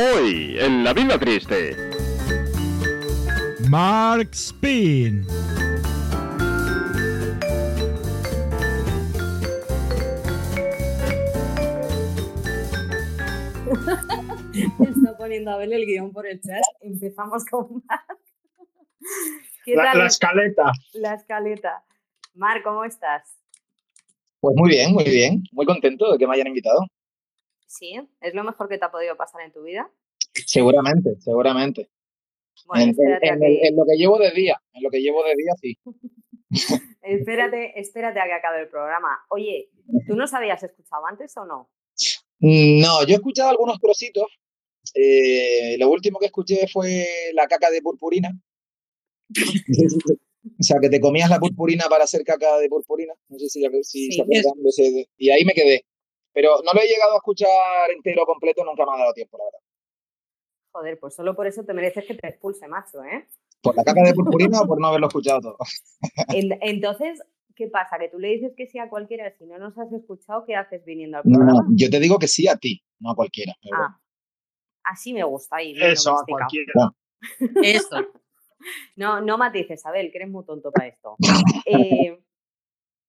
Hoy, en La Vida Triste. Mark Spin. Está poniendo a ver el guion por el chat. Empezamos con Marc. ¿Qué La, tal? la escaleta. La escaleta. Mar, ¿cómo estás? Pues muy bien, muy bien. Muy contento de que me hayan invitado. Sí, es lo mejor que te ha podido pasar en tu vida. Seguramente, seguramente. Bueno, en, en- que, en lo que llevo de día, en lo que llevo de día, sí. espérate, espérate a que acabe el programa. Oye, ¿tú nos habías escuchado antes o no? No, yo he escuchado algunos trocitos. Eh, lo último que escuché fue la caca de purpurina. o sea, que te comías la purpurina para hacer caca de purpurina. No sé si, si Sí. se de ese. Y ahí me quedé. Pero no lo he llegado a escuchar entero completo, nunca me ha dado tiempo, la verdad. Joder, pues solo por eso te mereces que te expulse, macho, ¿eh? ¿Por la caca de purpurina o por no haberlo escuchado todo? En- entonces, ¿qué pasa? Que tú le dices que sí a cualquiera si no nos has escuchado, ¿qué haces viniendo al No, programa? no, yo te digo que sí a ti, no a cualquiera. pero. Ah, así me gusta. Ahí, bien Eso, a cualquiera. Eso. No, no matices, Abel, que eres muy tonto para esto. Eh,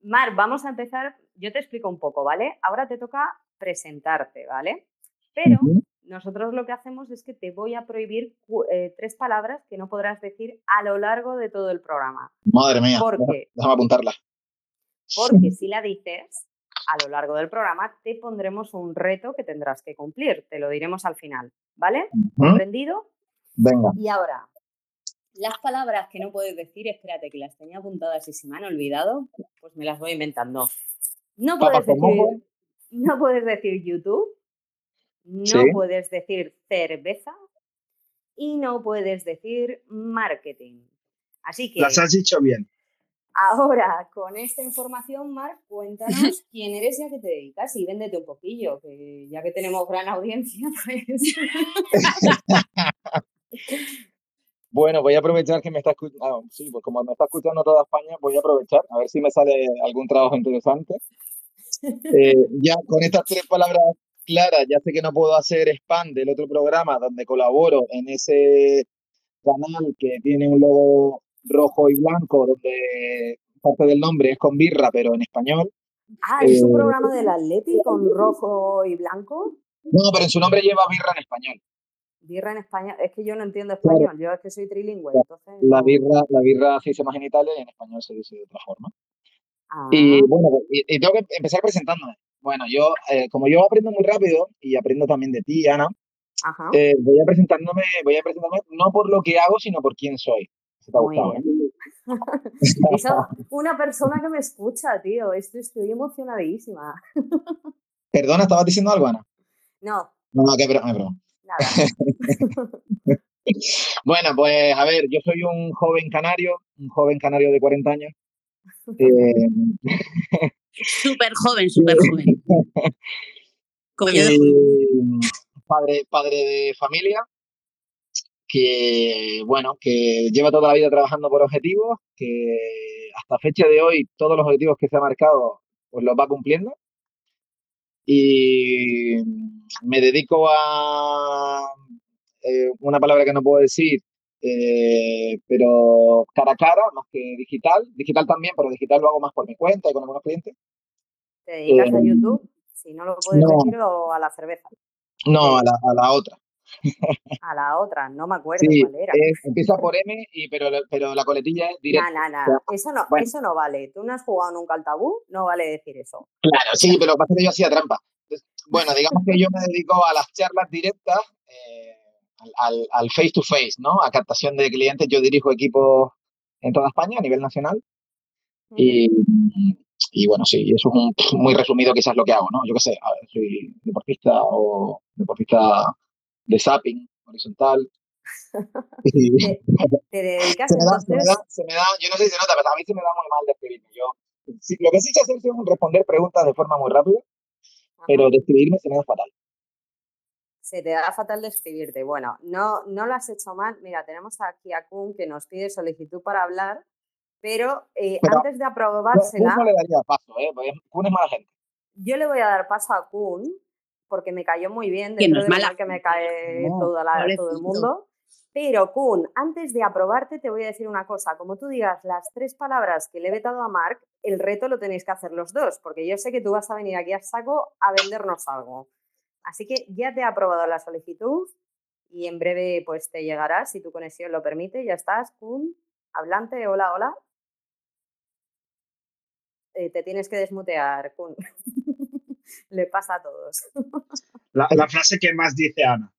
Mar, vamos a empezar. Yo te explico un poco, ¿vale? Ahora te toca presentarte, ¿vale? Pero nosotros lo que hacemos es que te voy a prohibir eh, tres palabras que no podrás decir a lo largo de todo el programa. Madre mía. ¿Por qué? Déjame apuntarla. Porque si la dices a lo largo del programa, te pondremos un reto que tendrás que cumplir. Te lo diremos al final, ¿vale? ¿Comprendido? Venga. Y ahora, las palabras que no puedes decir, espérate que las tenía apuntadas y se me han olvidado, pues me las voy inventando. No puedes decir, no puedes decir YouTube, no Sí. puedes decir cerveza y no puedes decir marketing. Así que Las has dicho bien. ahora, con esta información, Marc, cuéntanos quién eres y a qué te dedicas y véndete un poquillo, que ya que tenemos gran audiencia, pues... Bueno, voy a aprovechar que me está escuchando. sí, pues como me está escuchando toda España, voy a aprovechar a ver si me sale algún trabajo interesante. Eh, ya con estas tres palabras claras, ya sé que no puedo hacer spam del otro programa donde colaboro en ese canal que tiene un logo rojo y blanco, donde parte del nombre es con birra, pero en español. Ah, ¿es un Eh, programa del Atleti con rojo y blanco? No, pero en su nombre lleva birra en español. Birra en español. Es que yo no entiendo español, yo es que soy trilingüe, La- entonces. La birra, la birra se llama en Italia y en español se dice de otra forma. Ah, Y bueno, pues, y, y tengo que empezar presentándome. Bueno, yo, eh, como yo aprendo muy rápido y aprendo también de ti, Ana, ajá. eh, voy a presentándome, voy a presentarme no por lo que hago, sino por quién soy. Si te ha gustado, ¿eh? Eso, una persona que me escucha, tío. Esto estoy emocionadísima. Perdona, ¿estabas diciendo algo, Ana? No, No, no, que broma, broma. Nada. Bueno, pues a ver, yo soy un joven canario, un joven canario de 40 años. Eh, Súper joven, súper joven. Como yo de joven. Eh, padre, padre de familia, que bueno, que lleva toda la vida trabajando por objetivos, que hasta fecha de hoy todos los objetivos que se ha marcado, pues los va cumpliendo. Y me dedico a eh, una palabra que no puedo decir, eh, pero cara a cara, más que digital. Digital también, pero digital lo hago más por mi cuenta y con algunos clientes. ¿Te dedicas a Eh, YouTube? Si no lo puedes no. decir, o a la cerveza. No, a la, a la otra. A la otra, no me acuerdo Sí, cuál era. es- empieza por M, y, pero, la- pero la coletilla es directa. No, no, no. sea, Eso no, bueno. eso no vale. Tú no has jugado nunca al tabú, no vale decir eso. Claro, sí, pero lo que pasa es que yo hacía trampa. Entonces, bueno, digamos que yo me dedico a las charlas directas, eh, al, al- face to face, ¿no? A captación de clientes. Yo dirijo equipos en toda España a nivel nacional. Y, y bueno, sí, eso es un, muy resumido quizás lo que hago, ¿no? Yo qué sé, a ver, soy deportista o deportista de zapping horizontal. ¿Te, te dedicas se me, da, se, me entonces? da, se me da, yo no sé si se nota, pero a mí se me da muy mal describirme. Yo, lo que sí sé hacer es responder preguntas de forma muy rápida, Ajá. pero describirme se me da fatal. Se te da fatal describirte. Bueno, no, no lo has hecho mal. Mira, tenemos aquí a Kun que nos pide solicitud para hablar, pero, eh, Pero- antes de aprobársela, no le daría paso, ¿eh? Kun es mala gente. yo le voy a dar paso a Kun porque me cayó muy bien Que dentro no es de mala mal que me cae No, toda la- todo el mundo. Pero, Kun, antes de aprobarte, te voy a decir una cosa. Como tú digas las tres palabras que le he vetado a Mark, el reto lo tenéis que hacer los dos, porque yo sé que tú vas a venir aquí a saco a vendernos algo. Así que ya te he aprobado la solicitud y en breve pues te llegará, si tu conexión lo permite. Ya estás, Kun, hablante, hola, hola. Eh, te tienes que desmutear, Kun. Le pasa a todos. La, la frase que más dice Ana.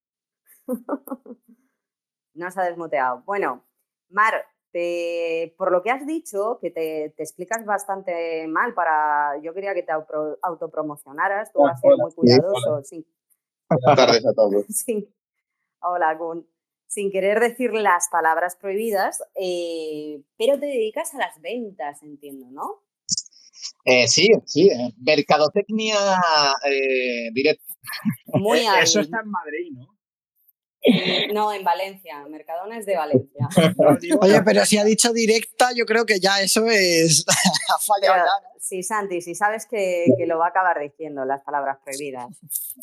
No se ha desmuteado. Bueno, Mar, te- por lo que has dicho, que te, te explicas bastante mal para. Yo quería que te auto- autopromocionaras, tú Hola, vas a ser hola, muy sí, cuidadoso, sin, Buenas tardes a todos. sin- hola, Gun. Sin querer decir las palabras prohibidas, eh, pero te dedicas a las ventas, entiendo, ¿no? Eh, sí, sí, eh, mercadotecnia eh, directa. Muy. Eso está en Madrid, ¿no? No, en Valencia. Mercadona es de Valencia. Oye, pero si ha dicho directa, yo creo que ya eso es. ha sí, Santi, si sabes que, que lo va a acabar diciendo las palabras prohibidas.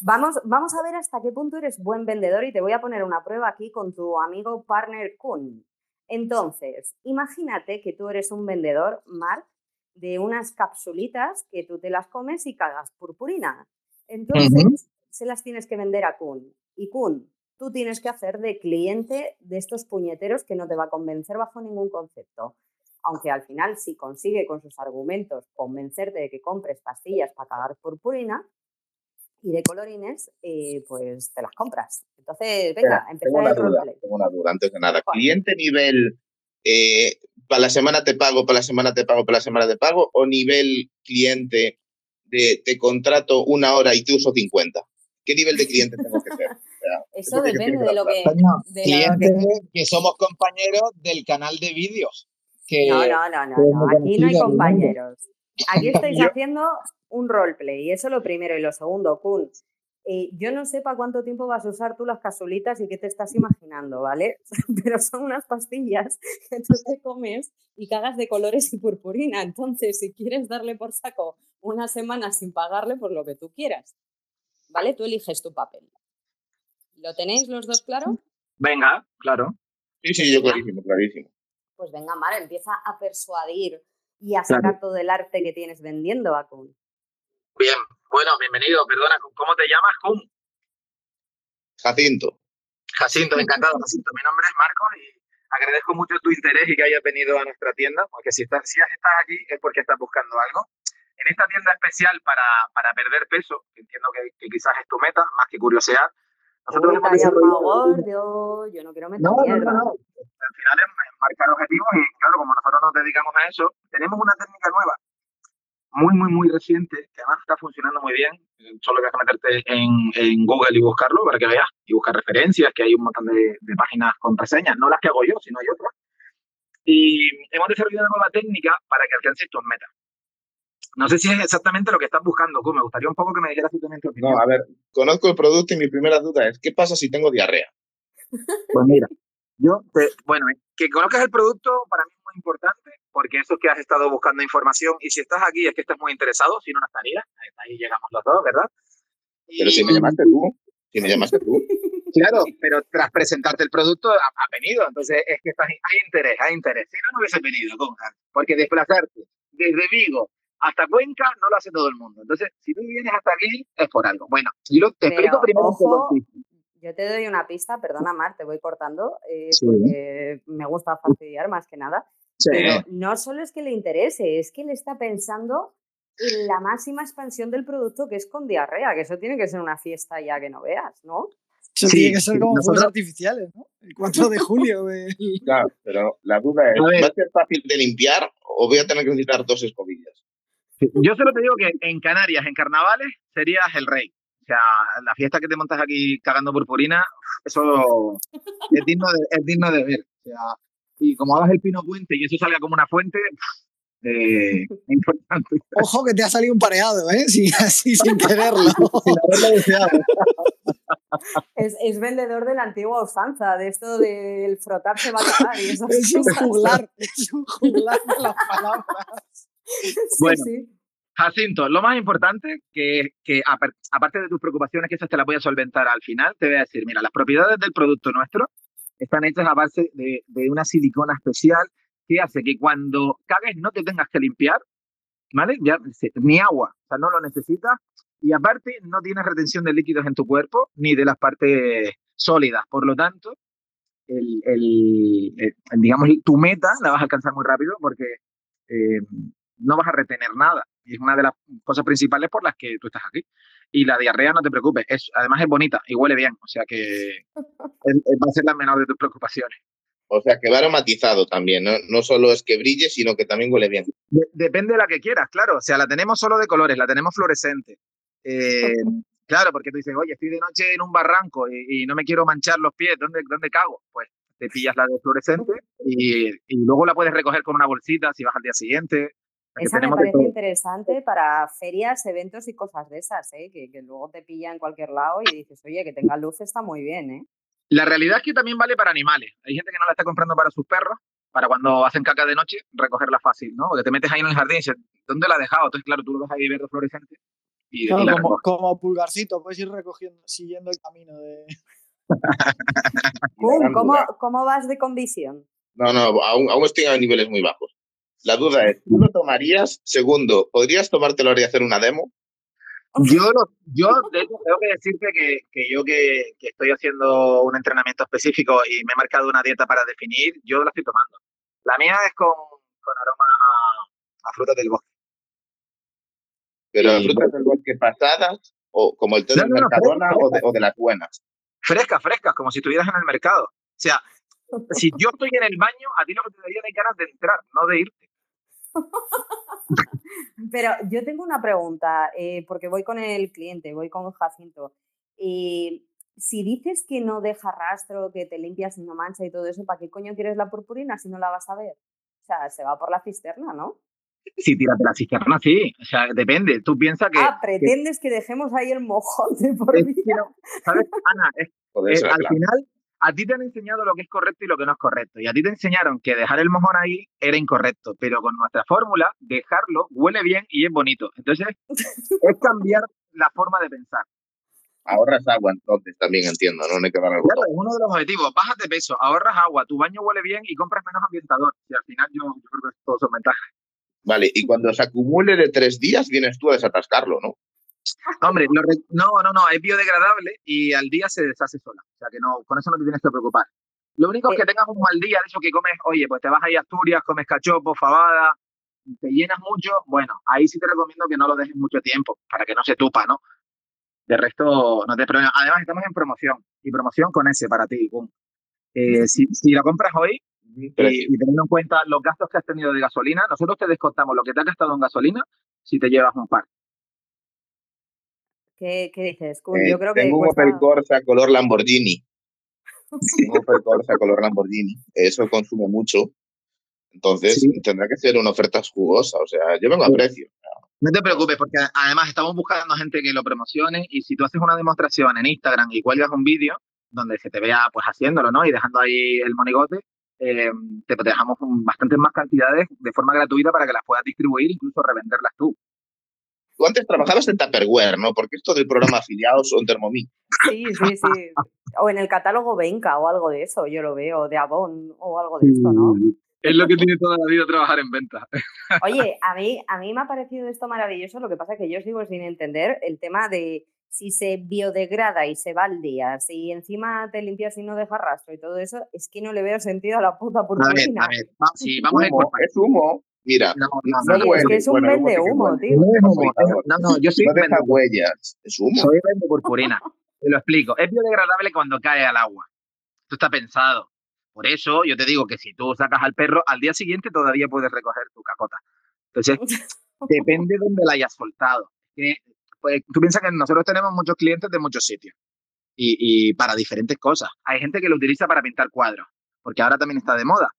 Vamos, vamos a ver hasta qué punto eres buen vendedor y te voy a poner una prueba aquí con tu amigo partner Kun. Entonces, imagínate que tú eres un vendedor, Mark, de unas capsulitas que tú te las comes y cagas purpurina. Entonces, se las tienes que vender a Kun. Y Kun, tú tienes que hacer de cliente de estos puñeteros que no te va a convencer bajo ningún concepto aunque al final si consigue con sus argumentos convencerte de que compres pastillas para cagar purpurina y de colorines, eh, pues te las compras. Entonces, venga, Espera, empezar tengo una duda, tengo una duda antes de nada. ¿Cuál? ¿Cliente nivel eh, para la semana te pago, para la semana te pago, para la semana te pago o nivel cliente de te contrato una hora y te uso 50? ¿Qué nivel de cliente tengo que ser? Eso es depende de lo que... De lo clientes que- que somos compañeros del canal de vídeos. Que, No, no, no, no, es Aquí no hay compañeros. Aquí estáis haciendo un roleplay, y eso lo primero. Y lo segundo, Kun, eh, yo no sé para cuánto tiempo vas a usar tú las casulitas y qué te estás imaginando, ¿vale? Pero son unas pastillas que tú te comes y cagas de colores y purpurina. Entonces, si quieres darle por saco una semana sin pagarle, pues lo que tú quieras. ¿Vale? Tú eliges tu papel. ¿Lo tenéis los dos claro? Venga, claro. Sí, sí, yo clarísimo, clarísimo. Pues venga, Mar, empieza a persuadir y a sacar todo el arte que tienes vendiendo a Kun. Bien, bueno, bienvenido. Perdona, ¿cómo te llamas? Kun? Jacinto. Jacinto, encantado, Jacinto. Mi nombre es Marcos y agradezco mucho tu interés y que hayas venido a nuestra tienda, porque si estás, si estás aquí es porque estás buscando algo. En esta tienda especial para, para perder peso, que entiendo que, que quizás es tu meta, más que curiosidad, nosotros Uy, hemos desarrollado- gordo, yo no quiero meter No, no, mierda. no, no. Al final es marcar objetivos y claro, como nosotros nos dedicamos a eso, tenemos una técnica nueva, muy, muy, muy reciente, que además está funcionando muy bien. Eh, Solo tienes que meterte en, en Google y buscarlo para que veas y buscar referencias, que hay un montón de, de páginas con reseñas, no las que hago yo, sino hay otras. Y hemos desarrollado una nueva técnica para que alcances tus metas. No sé si es exactamente lo que estás buscando, Q. Me gustaría un poco que me dijeras tú también tu opinión. No, a ver, conozco el producto y mi primera duda es, ¿qué pasa si tengo diarrea? Pues mira, yo, te- bueno, que conozcas el producto para mí es muy importante porque eso es que has estado buscando información y si estás aquí es que estás muy interesado, si no, no estarías. Ahí, llegamos los dos, ¿verdad? Pero si me llamaste tú, si me llamaste tú. Claro, pero tras presentarte el producto ha, ha venido, entonces es que estás, hay interés, hay interés. Si no, no hubiese venido, Conja, porque desplazarte desde Vigo hasta Cuenca no lo hace todo el mundo. Entonces, si tú vienes hasta aquí es por algo. Bueno, yo te Pero, explico primero ojo. Yo te doy una pista, perdona Mar, te voy cortando, eh, Sí. porque me gusta fastidiar más que nada. Pero no solo es que le interese, es que le está pensando en la máxima expansión del producto que es con diarrea, que eso tiene que ser una fiesta ya que no veas, ¿no? Eso Sí, tiene que ser como fuegos nosotros- artificiales, ¿no? El 4 de julio. de- Claro, pero la duda es, A ver. ¿va a ser fácil de limpiar o voy a tener que necesitar dos escobillas? Yo solo te digo que en Canarias, en carnavales, serías el rey. O sea, la fiesta que te montas aquí cagando purpurina, eso es digno de, es digno de ver. O sea, y como hagas el pino puente y eso salga como una fuente, eh, es importante. Ojo que te ha salido un pareado, ¿eh? Sí, así sin quererlo. Sin haberlo deseado. Es, es vendedor de la antigua usanza, de esto del frotar se va y esas es un juglar. Es un juglar de las palabras. Sí, Bueno. sí. Jacinto, lo más importante, que, que aparte de tus preocupaciones, que esas te las voy a solventar al final, te voy a decir, mira, las propiedades del producto nuestro están hechas a base de, de una silicona especial que hace que cuando cagues no te tengas que limpiar, ¿vale? Ya, ni agua, o sea, no lo necesitas. Y aparte, no tienes retención de líquidos en tu cuerpo ni de las partes sólidas. Por lo tanto, el, el, digamos, tu meta la vas a alcanzar muy rápido porque eh, no vas a retener nada. Y es una de las cosas principales por las que tú estás aquí. Y la diarrea, no te preocupes, es, además es bonita y huele bien, o sea que va a ser la menor de tus preocupaciones. O sea, que va aromatizado también, ¿no? No solo es que brille, sino que también huele bien. depende de la que quieras, claro. O sea, la tenemos solo de colores, la tenemos fluorescente. Eh, claro, porque tú dices, oye, estoy de noche en un barranco y, no me quiero manchar los pies, ¿dónde, ¿dónde cago? Pues te pillas la de fluorescente y, luego la puedes recoger con una bolsita si vas al día siguiente. Esa me parece interesante para ferias, eventos y cosas de esas, ¿eh? que, que luego te pilla en cualquier lado y dices, oye, que tenga luz está muy bien, ¿eh? La realidad es que también vale para animales. Hay gente que no la está comprando para sus perros, para cuando hacen caca de noche, recogerla fácil, ¿no? Porque te metes ahí en el jardín y dices, ¿dónde la has dejado? Entonces, claro, tú lo ves ahí verde fluorescente. Y, como, pulgarcito, puedes ir recogiendo, siguiendo el camino de. ¿Cómo, ¿Cómo vas de condición? No, no, aún, aún estoy a niveles muy bajos. La duda es, ¿tú lo tomarías? Segundo, ¿podrías tomártelo y hacer una demo? Yo, yo tengo que decirte que, que yo que, que, estoy haciendo un entrenamiento específico y me he marcado una dieta para definir, yo la estoy tomando. La mía es con, con aroma a, frutas del bosque. ¿Pero a frutas del bosque pasadas o como el té de Mercadona o, de, o de las buenas? Frescas, frescas, como si estuvieras en el mercado. O sea, si yo estoy en el baño, a ti lo que te daría de ganas de entrar, no de irte. Pero yo tengo una pregunta, eh, porque voy con el cliente, voy con Jacinto. Y si dices que no deja rastro, que te limpias y no mancha y todo eso, ¿para qué coño quieres la purpurina si no la vas a ver? O sea, se va por la cisterna, ¿no? Sí, tírate la cisterna, sí. O sea, depende. Tú piensas que. Ah, pretendes que, dejemos ahí el mojón de por vida. ¿Sabes, Ana? Es, al final, a ti te han enseñado lo que es correcto y lo que no es correcto. Y a ti te enseñaron que dejar el mojón ahí era incorrecto. Pero con nuestra fórmula, dejarlo huele bien y es bonito. Entonces, es cambiar la forma de pensar. Ahorras agua, entonces también entiendo, ¿no? hay que claro, es uno de los objetivos. Bájate peso, ahorras agua, tu baño huele bien y compras menos ambientador. Y al final yo, yo creo que todos son ventajas. Vale, y cuando se acumule de tres días, vienes tú a desatascarlo, ¿no? Hombre, no, no, no, es biodegradable y al día se deshace sola. O sea que no, con eso no te tienes que preocupar. Lo único es que tengas un mal día, de eso que comes, oye, pues te vas ahí a Asturias, comes cachopo, fabada, te llenas mucho, bueno, ahí sí te recomiendo que no lo dejes mucho tiempo para que no se tupa, ¿no? De resto, no te problema. Además, estamos en promoción y promoción con ese para ti. Eh, si, si lo compras hoy y, y, teniendo en cuenta los gastos que has tenido de gasolina, nosotros te descontamos lo que te ha gastado en gasolina si te llevas un par. ¿Qué, qué dices? Eh, yo creo que tengo un Opel Corsa color Lamborghini. tengo un Opel Corsa color Lamborghini. Eso consume mucho. Entonces tendrá que ser una oferta jugosa. O sea, yo vengo a precio. No te preocupes, porque además estamos buscando gente que lo promocione y si tú haces una demostración en Instagram y cuelgas un vídeo donde se te vea pues haciéndolo, ¿no? Y dejando ahí el monigote, eh, te dejamos bastantes más cantidades de forma gratuita para que las puedas distribuir, incluso revenderlas tú. Tú antes trabajabas en Tupperware, ¿no? Porque esto del programa afiliados o en Thermomix. Sí, sí, sí. O en el catálogo Benca o algo de eso, yo lo veo, de Avon o algo de esto, ¿no? Es lo que tiene toda la vida trabajar en venta. Oye, a mí, a mí me ha parecido esto maravilloso, lo que pasa es que yo sigo sin entender el tema de si se biodegrada y se va al día, si encima te limpias y no deja rastro y todo eso, es que no le veo sentido a la puta purpurina. A ver, a ver, sí, vamos a ir Es humo. Mira, no, no, no, es que es un vende humo, tío. No, no, yo soy no deja huellas, es humo. Soy vende purpurina. Te lo explico. Es biodegradable cuando cae al agua. Esto está pensado. Por eso yo te digo que si tú sacas al perro, al día siguiente todavía puedes recoger tu cacota. Entonces, depende de dónde la hayas soltado. pues, tú piensas que nosotros tenemos muchos clientes de muchos sitios y, y para diferentes cosas. Hay gente que lo utiliza para pintar cuadros, porque ahora también está de moda.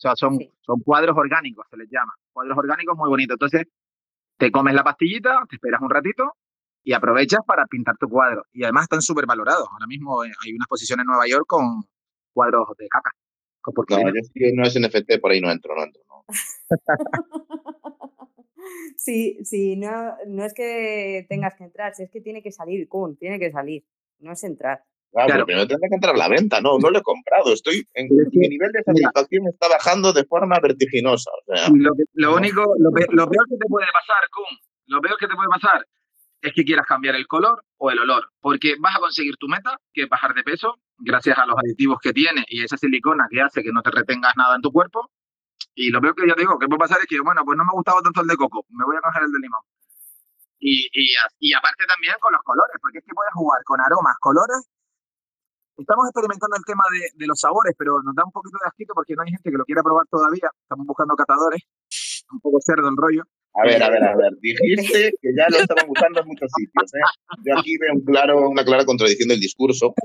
O sea, son, son cuadros orgánicos, se les llama. Cuadros orgánicos muy bonitos. Entonces, te comes la pastillita, te esperas un ratito y aprovechas para pintar tu cuadro. Y además están súper valorados. Ahora mismo eh, hay una exposición en Nueva York con cuadros de caca. no, yo no es NFT, por ahí no entro, no entro. Sí, sí, no, no es que tengas que entrar, si es que tiene que salir, Kun, tiene que salir, no es entrar. Claro, Claro. pero primero tendrá que entrar a la venta, no, no lo he comprado. Estoy en mi nivel de satisfacción está bajando de forma vertiginosa. O sea, Lo, que- lo único, lo, pe- lo peor que te puede pasar, Kun, lo peor que te puede pasar es que quieras cambiar el color o el olor, porque vas a conseguir tu meta, que es bajar de peso, gracias a los aditivos que tiene y esa silicona que hace que no te retengas nada en tu cuerpo. Y lo peor que ya te digo que puede pasar es que, bueno, pues no me ha gustado tanto el de coco, me voy a coger el de limón. Y, y aparte también con los colores, porque es que puedes jugar con aromas, colores. Estamos experimentando el tema de, de los sabores, pero nos da un poquito de asquito porque no hay gente que lo quiera probar todavía. Estamos buscando catadores. Un poco cerdo el rollo. a ver, a ver, a ver. Dijiste que ya lo estaban usando en muchos sitios. ¿eh? Yo aquí veo un claro, una clara contradicción del discurso.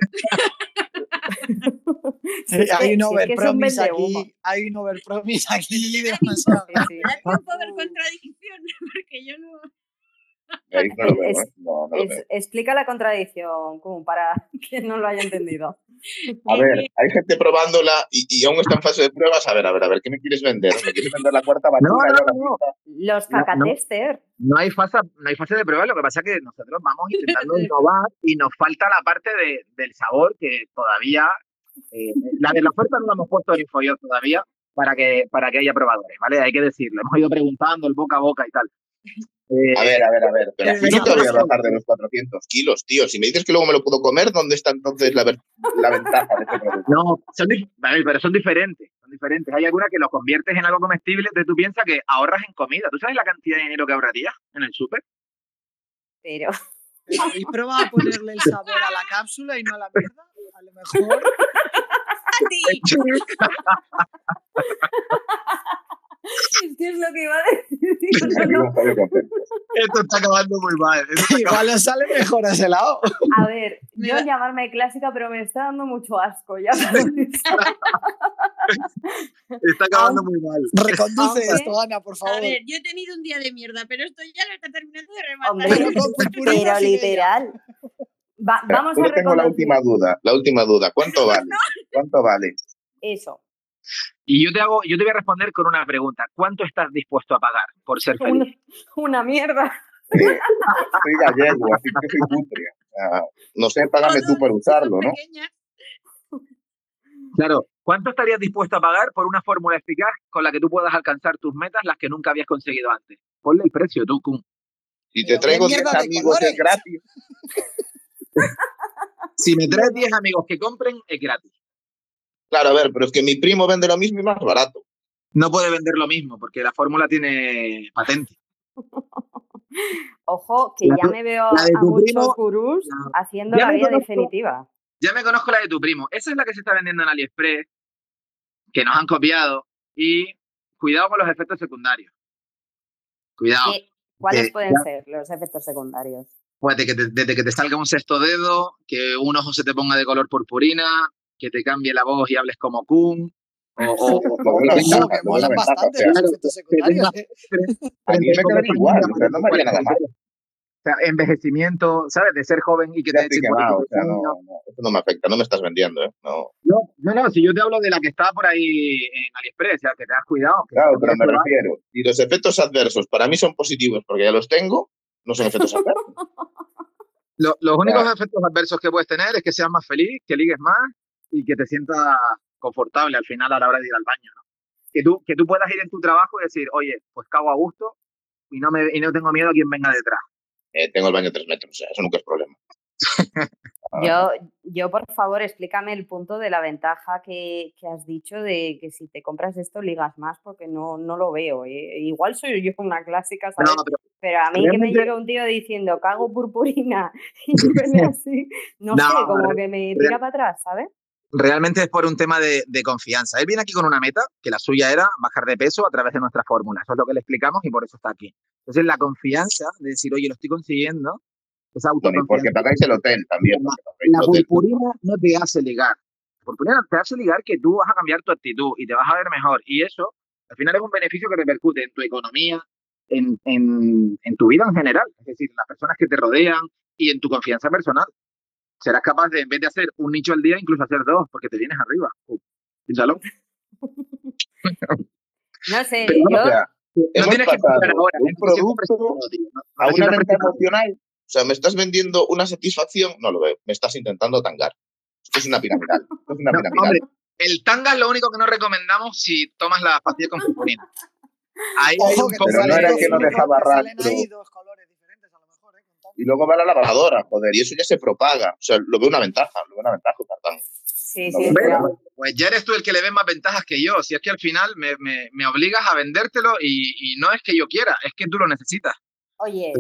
Que- hay un overpromise vendehumo. aquí, hay un overpromise aquí. Sí, sí. Da tiempo a ver contradicción, porque yo no. Es- ¿eh? No, no lo Es- veo. explica la contradicción, Kun, para quien no lo haya entendido. A ver, hay gente probándola y, y aún está en fase de pruebas. A ver, a ver, a ver, ¿qué me quieres vender? ¿Me quieres vender la cuarta No, basura? no? Los No, no. cacatester. No hay, fase, no hay fase de prueba, lo que pasa es que nosotros vamos intentando innovar y nos falta la parte de- del sabor que todavía, eh, la de la oferta no la hemos puesto en Infoyo todavía para que, para que haya probadores, ¿vale? Hay que decirlo, hemos ido preguntando el boca a boca y tal. Eh, A ver, a ver, a ver. Pero no te voy a bajar de los 400 kilos, tío. Si me dices que luego me lo puedo comer, ¿dónde está entonces la, ver- la ventaja de este producto? No, son, a pero son diferentes, son diferentes. Hay algunas que lo conviertes en algo comestible, entonces tú piensas que ahorras en comida. ¿Tú sabes la cantidad de dinero que ahorrarías en el súper? Pero Pero ¿Habéis probado a ponerle el sabor a la cápsula y no a la mierda? A lo mejor. ¡A es que es lo que iba a decir. Esto está acabando muy mal. Igual os sale mejor a ese lado. A ver, Me yo llamarme clásica, pero me está dando mucho asco ya. Está acabando muy mal. Reconduce Aunque- esto, Ana, por A favor. ver, yo he tenido un día de mierda, pero esto ya lo está terminando de Hombre, rematar. Pero literal. Va- vamos a tengo la última duda, la última duda. ¿Cuánto vale? ¿Cuánto vale? eso. Y yo te hago, yo te voy a responder con una pregunta. ¿Cuánto estás dispuesto a pagar por ser feliz? Una, una mierda. Soy gallego, así que soy putria. No sé, págame tú por usarlo, ¿no? Claro. ¿Cuánto estarías dispuesto a pagar por una fórmula eficaz con la que tú puedas alcanzar tus metas, las que nunca habías conseguido antes? Ponle el precio, tú, Kun. Si te traigo 10 mierda de amigos es gratis. Si me traes 10 amigos que compren, es gratis. Claro, a ver, pero es que mi primo vende lo mismo y más barato. No puede vender lo mismo porque la fórmula tiene patente. Ojo, que La ya tu- me veo a muchos gurús haciendo Ya la conozco. definitiva. Ya me conozco la de tu primo. Esa es la que se está vendiendo en AliExpress, que nos han copiado. Y cuidado con los efectos secundarios. Cuidado. ¿Qué- ¿Cuáles pueden ya- ser los efectos secundarios? Pues de que te- desde que te salga un sexto dedo, que un ojo se te ponga de color purpurina, que te cambie la voz y hables como Kun. O, o- o- que que molan bastante o sea, envejecimiento, ¿sabes? De ser joven y que Ya te echen o sea, vecino. no, no, eso no me afecta, no me estás vendiendo, ¿eh? No. No, no, no, si yo te hablo de la que está por ahí en AliExpress, o sea, que te has cuidado. que Claro, pero me refiero, si los efectos adversos para mí son positivos porque ya los tengo, no son efectos adversos. Lo- los únicos Claro. efectos adversos que puedes tener es que seas más feliz, que ligues más y que te sientas confortable al final a la hora de ir al baño, ¿no? Que tú, que tú puedas ir en tu trabajo y decir, oye, pues cago a gusto y no, me, y no tengo miedo a quien venga detrás. Eh, tengo el baño a tres metros, o sea, eso nunca es problema. Yo, yo, por favor, explícame el punto de la ventaja que, que has dicho de que si te compras esto ligas más, porque no, no lo veo. ¿eh? Igual soy yo una clásica, ¿sabes? No, pero Pero a mí que me llega un tío diciendo cago purpurina y viene así, no, No, sé, como que me tira para atrás, ¿sabes? Realmente es por un tema de, de confianza. Él viene aquí con una meta, que la suya era bajar de peso a través de nuestra fórmula. Eso es lo que le explicamos y por eso está aquí. Entonces, la confianza de decir, oye, lo estoy consiguiendo, Bueno, y porque autoconfianza. pagáis el hotel también. La hotel. purpurina no te hace ligar. La purpurina te hace ligar que tú vas a cambiar tu actitud y te vas a ver mejor. Y eso, al final, es un beneficio que repercute en tu economía, en, en, en tu vida en general. Es decir, en las personas que te rodean y en tu confianza personal. Serás capaz de, en vez de hacer un nicho al día, incluso hacer dos, porque te vienes arriba. Uh, piénsalo. No sé, Pero, yo, O sea, No tienes que comprar ahora. un siempre producto a una venta emocional. O sea, me estás vendiendo una satisfacción. No lo veo. Me estás intentando tangar. Esto es una piramidal. Esto es una No, piramidal. hombre, el tanga es lo único que no recomendamos si tomas las pastillas con purpurina. Ahí hay Ojo un poco te Pero no era que no dejaba salen rastro. Y luego va la lavadora, joder, y eso ya se propaga. O sea, lo veo una ventaja, lo veo una ventaja, Tartán. Sí, sí. Pues ya eres tú el que le ves más ventajas que yo. Si es que al final me, me- me obligas a vendértelo y, y no es que yo quiera, es que tú lo necesitas. Oye,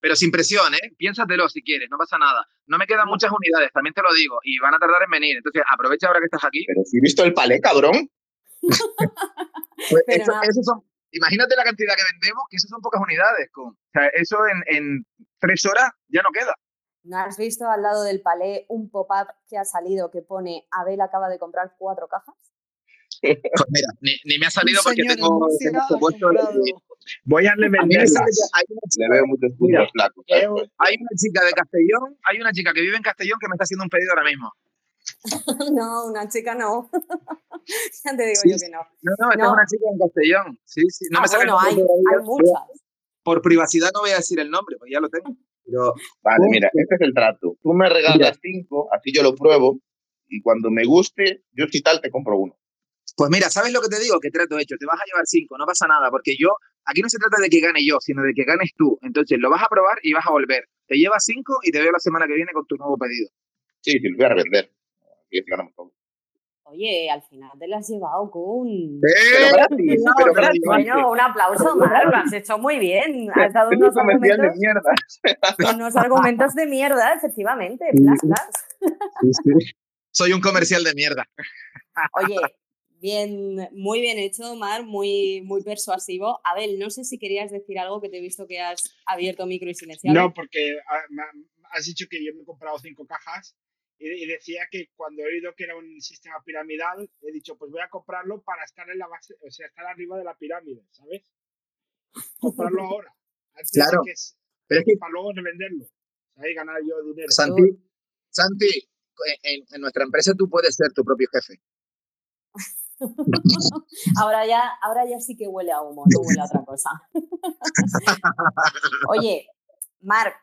Pero sin presión, ¿eh? Piénsatelo si quieres, no pasa nada. No me quedan muchas unidades, también te lo digo, y van a tardar en venir. Entonces, aprovecha ahora que estás aquí. Pero si he visto el palé, cabrón. Pues eso- nada. eso son, imagínate la cantidad que vendemos, que eso son pocas unidades. Con, o sea, eso en, en tres horas ya no queda. ¿no has visto al lado del palé un pop-up que ha salido que pone Abel acaba de comprar cuatro cajas? Pues mira, ni, ni me ha salido porque tengo, tengo puesto Voy a hay una Le veo muchos puntos flacos. Hay una chica de Castellón, hay una chica que vive en Castellón que me está haciendo un pedido ahora mismo. no, una chica no. ya te digo Sí, yo que no. No, no, esta No. es una chica en Castellón. Sí, sí. No Ah, me sale bueno, hay, hay muchas. Por privacidad no voy a decir el nombre, pues ya lo tengo. Pero Vale, mira, este es el trato. Tú me regalas cinco, así yo lo pruebo, y cuando me guste, yo si tal te compro uno. Pues mira, ¿sabes lo que te digo? Que trato hecho. Te vas a llevar cinco, no pasa nada, porque yo, aquí no se trata de que gane yo, sino de que ganes tú. Entonces lo vas a probar y vas a volver. Te llevas cinco y te veo la semana que viene con tu nuevo pedido. Sí, sí, lo voy a revender. Ganamos todo. Oye, al final te la has llevado con... Pero gratis, no, pero no, gratis. Bueno, un aplauso, Mar, lo has hecho muy bien. Has dado un unos comercial de argumentos, mierda. unos argumentos de mierda, efectivamente. Plas, plas. Soy un comercial de mierda. Oye, bien, muy bien hecho, Mar, muy, muy persuasivo. Abel, no sé si querías decir algo que te he visto que has abierto micro y silenciado. No, porque ah, has dicho que yo me he comprado cinco cajas y, y decía que cuando he oído que era un sistema piramidal, he dicho, pues voy a comprarlo para estar en la base, o sea, estar arriba de la pirámide, ¿sabes? Comprarlo ahora. Antes de Claro. que Pero es que, para luego revenderlo. Ahí ganar yo dinero. Santi, Santi, en, en nuestra empresa tú puedes ser tu propio jefe. Ahora ya, ahora ya sí que huele a humo, no huele a otra cosa. Oye, Marc,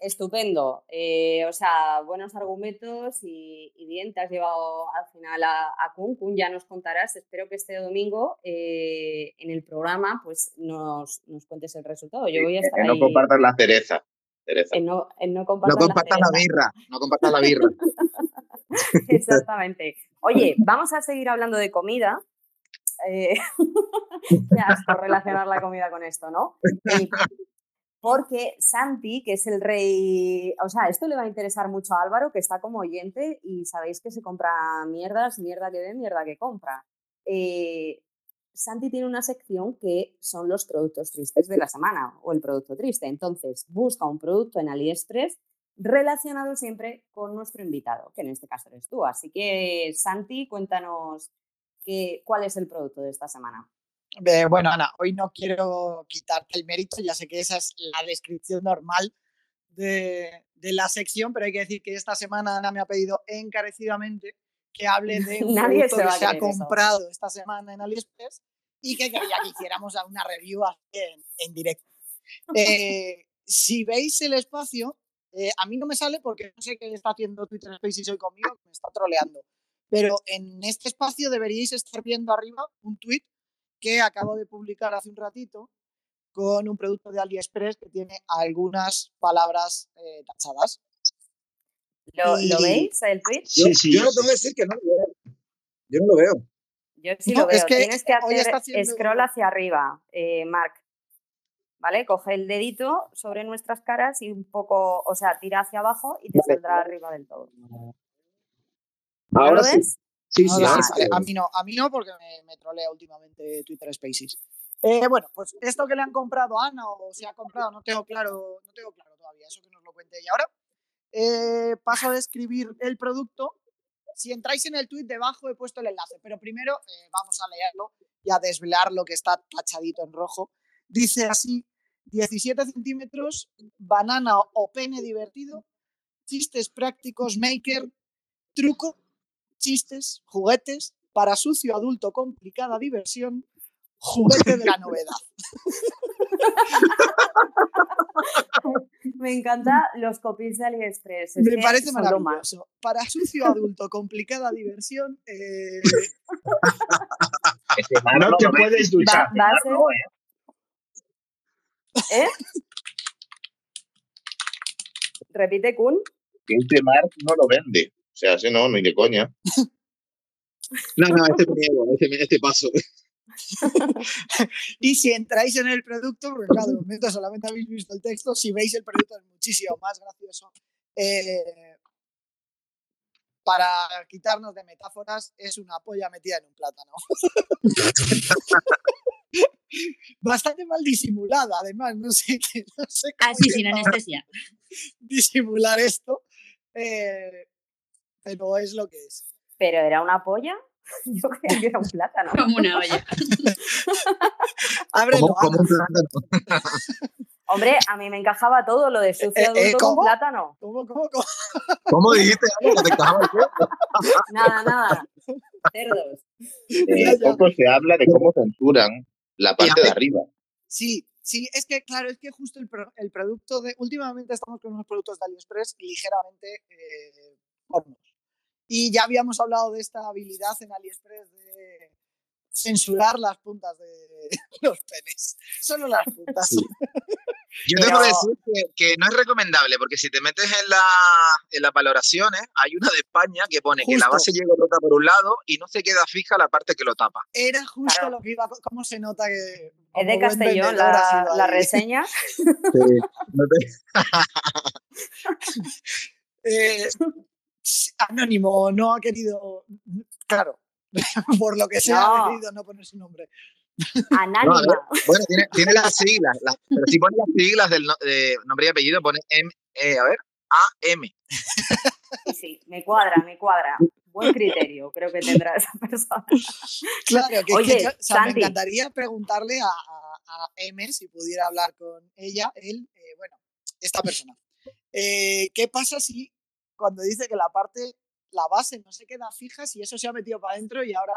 estupendo. Eh, o sea, buenos argumentos y, y bien, te has llevado al final a, a Kun. Kun, ya nos contarás. Espero que este domingo eh, en el programa pues nos, nos cuentes el resultado. Yo voy a Que estar no ahí compartas la cereza. cereza. en no, en no No compartas la birra, no compartas la birra. Exactamente. Oye, vamos a seguir hablando de comida. Eh, asco relacionar la comida con esto, ¿no? Porque Santi, que es el rey, o sea, esto le va a interesar mucho a Álvaro, que está como oyente y sabéis que se compra mierdas, mierda que ve, mierda que compra. Eh, Santi tiene una sección que son los productos tristes de la semana o el producto triste. Entonces, busca un producto en AliExpress relacionado siempre con nuestro invitado, que en este caso eres tú. Así que, Santi, cuéntanos qué, cuál es el producto de esta semana. Eh, bueno, Ana, hoy no quiero quitarte el mérito, ya sé que esa es la descripción normal de, de la sección, pero hay que decir que esta semana Ana me ha pedido encarecidamente que hable de un Nadie producto se va que se ha creer eso. comprado esta semana en AliExpress y que quería que hiciéramos una review en, en directo. Eh, si veis el espacio, eh, a mí no me sale porque no sé qué está haciendo Twitter Spaces hoy conmigo, me está troleando. Pero en este espacio deberíais estar viendo arriba un tweet que acabo de publicar hace un ratito con un producto de AliExpress que tiene algunas palabras eh, tachadas. ¿Lo, Y- ¿lo veis, el tweet? Sí, sí. Yo no te voy a decir que no lo veo. Yo no lo veo. Yo sí No, lo veo. es que Tienes que hacer haciendo- scroll hacia arriba, eh, Marc. ¿Vale? Coge el dedito sobre nuestras caras y un poco, o sea, tira hacia abajo y te Vale. saldrá arriba del todo. ¿No Ahora lo sí. ves? Sí, sí, sí, a mí no, a mí no porque me, me trolea últimamente Twitter Spaces. Eh, bueno, pues esto que le han comprado a Ana o se ha comprado, no tengo claro, no tengo claro todavía, eso que nos lo cuente ella ahora. Eh, paso a describir el producto. Si entráis en el tweet debajo he puesto el enlace, pero primero eh, vamos a leerlo y a desvelar lo que está tachadito en rojo. Dice así, 17 centímetros, banana o pene divertido, chistes prácticos maker, truco, chistes, juguetes, para sucio adulto complicada diversión, juguete de la novedad. Me encanta los copies de AliExpress. es Me parece maravilloso. Para sucio adulto, complicada diversión. eh, No te puedes duchar. Va, va a ser- No, ¿eh? ¿Eh? Repite, Kun. Que este mar no lo vende. O sea, ese no, ni de coña. No, no, este me este, este paso. y si entráis en el producto, porque claro, de momento solamente habéis visto el texto, si veis el producto es muchísimo más gracioso. Eh, para quitarnos de metáforas, es una polla metida en un plátano. Bastante mal disimulada, además, no sé, qué- no sé cómo Ah, sí, sin anestesia. disimular esto, eh, pero es lo que es. ¿Pero era una polla? Yo creía que era un plátano. Como una olla. Ábrelo, plátano. Hombre, a mí me encajaba todo lo de sucio Eh, eh, adulto con ¿cómo? plátano. ¿Cómo, cómo, cómo? ¿Cómo dijiste? Que te encajaba el cuerpo? Nada, nada. Cerdos. Eh, poco se habla de cómo censuran la parte de arriba. Sí, sí, es que claro, es que justo el, pro- el producto de. Últimamente estamos con unos productos de AliExpress ligeramente eh, pornos. Y ya habíamos hablado de esta habilidad en AliExpress de censurar las puntas de los penes. Solo las puntas. Sí. Yo Pero- tengo que decir que, que no es recomendable, porque si te metes en, la, en las valoraciones, hay una de España que pone que la base llega rota por un lado y no se queda fija la parte que lo tapa. Era justo Claro. lo que iba. ¿Cómo se nota que.? Es de Castellón la, la reseña. No te- Eh, sí, anónimo, no ha querido. Claro, por lo que sea, No. ha decidido no poner su nombre. Anánima. Bueno, tiene, tiene las siglas, las- pero si pone las siglas del no- de nombre y apellido, pone M, eh, a ver, AM. Sí, sí, me cuadra, me cuadra. Buen criterio, creo que tendrá esa persona. Claro, que, que Oye, yo- o sea, me encantaría preguntarle a, a- a M si pudiera hablar con ella, él, eh, bueno, esta persona. Eh, ¿Qué pasa si cuando dice que la parte, la base no se queda fija, si eso se ha metido para adentro y ahora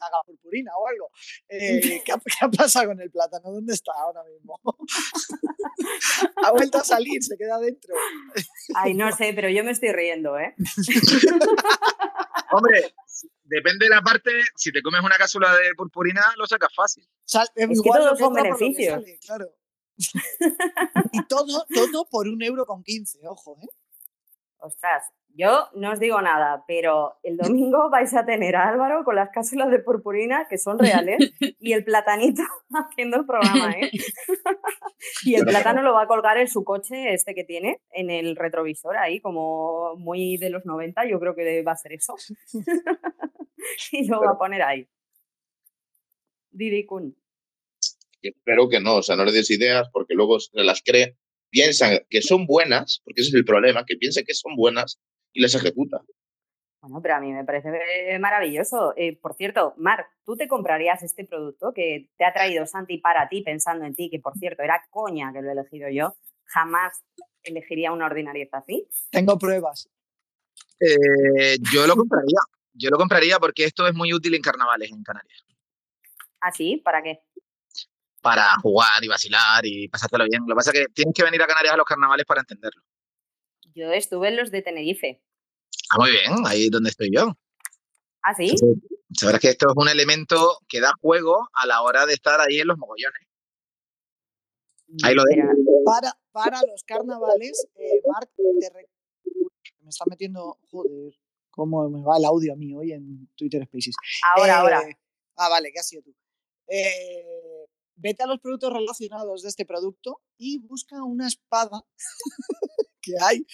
haga purpurina o algo? Eh, ¿qué, ha, qué ha pasado con el plátano? ¿Dónde está ahora mismo? ha vuelto a salir, se queda adentro. Ay, no sé, pero yo me estoy riendo, ¿eh? Hombre, depende de la parte, si te comes una cápsula de purpurina, lo sacas fácil. Sal- que igual todos lo son que beneficios. claro. y todo, todo por un euro con 15, ojo, ¿eh? Ostras, yo no os digo nada, pero el domingo vais a tener a Álvaro con las cápsulas de purpurina que son reales y el platanito haciendo el programa, ¿eh? Y el plátano lo va a colgar en su coche, este que tiene, en el retrovisor, ahí, como muy de los 90, yo creo que va a ser eso. y lo va a poner ahí. Didi Kun. Que espero que no, o sea, no le des ideas porque luego se las cree, piensan que son buenas, porque ese es el problema, que piensan que son buenas y las ejecuta. Bueno, pero a mí me parece eh, maravilloso. Eh, por cierto, Mar, ¿tú te comprarías este producto que te ha traído Santi para ti, pensando en ti, que por cierto era coña que lo he elegido yo? Jamás elegiría una ordinarieza así. Tengo pruebas. Eh, yo lo compraría. Yo lo compraría porque esto es muy útil en carnavales en Canarias. ¿Así? ¿Para qué? Para jugar y vacilar y pasártelo bien. Lo que pasa es que tienes que venir a Canarias a los carnavales para entenderlo. Yo estuve en los de Tenerife. Ah, muy bien, ahí es donde estoy yo. ¿Ah, sí? Sabrás que esto es un elemento que da juego a la hora de estar ahí en los mogollones. Ahí lo dejo. Para, para los carnavales, eh, Marc, te re- me está metiendo. Joder, cómo me va el audio a mí hoy en Twitter Spaces. Ahora, Eh, ahora. Ah, vale, que has sido tú. Eh, vete a los productos relacionados de este producto y busca una espada que hay.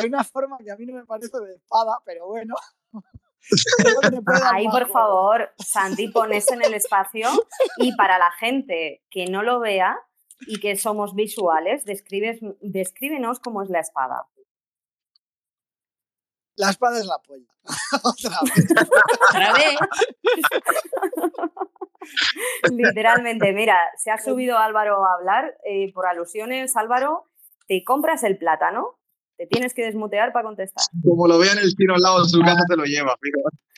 de una forma que a mí no me parece de espada, pero bueno. Ahí, por favor, Santi, pones en el espacio y para la gente que no lo vea y que somos visuales, describes, descríbenos cómo es la espada. La espada es la polla. Otra vez. Literalmente, mira, se ha subido Álvaro a hablar eh, por alusiones. Álvaro, te compras el plátano, te tienes que desmutear para contestar. Como lo vea en el tiro al lado de su casa, se lo lleva.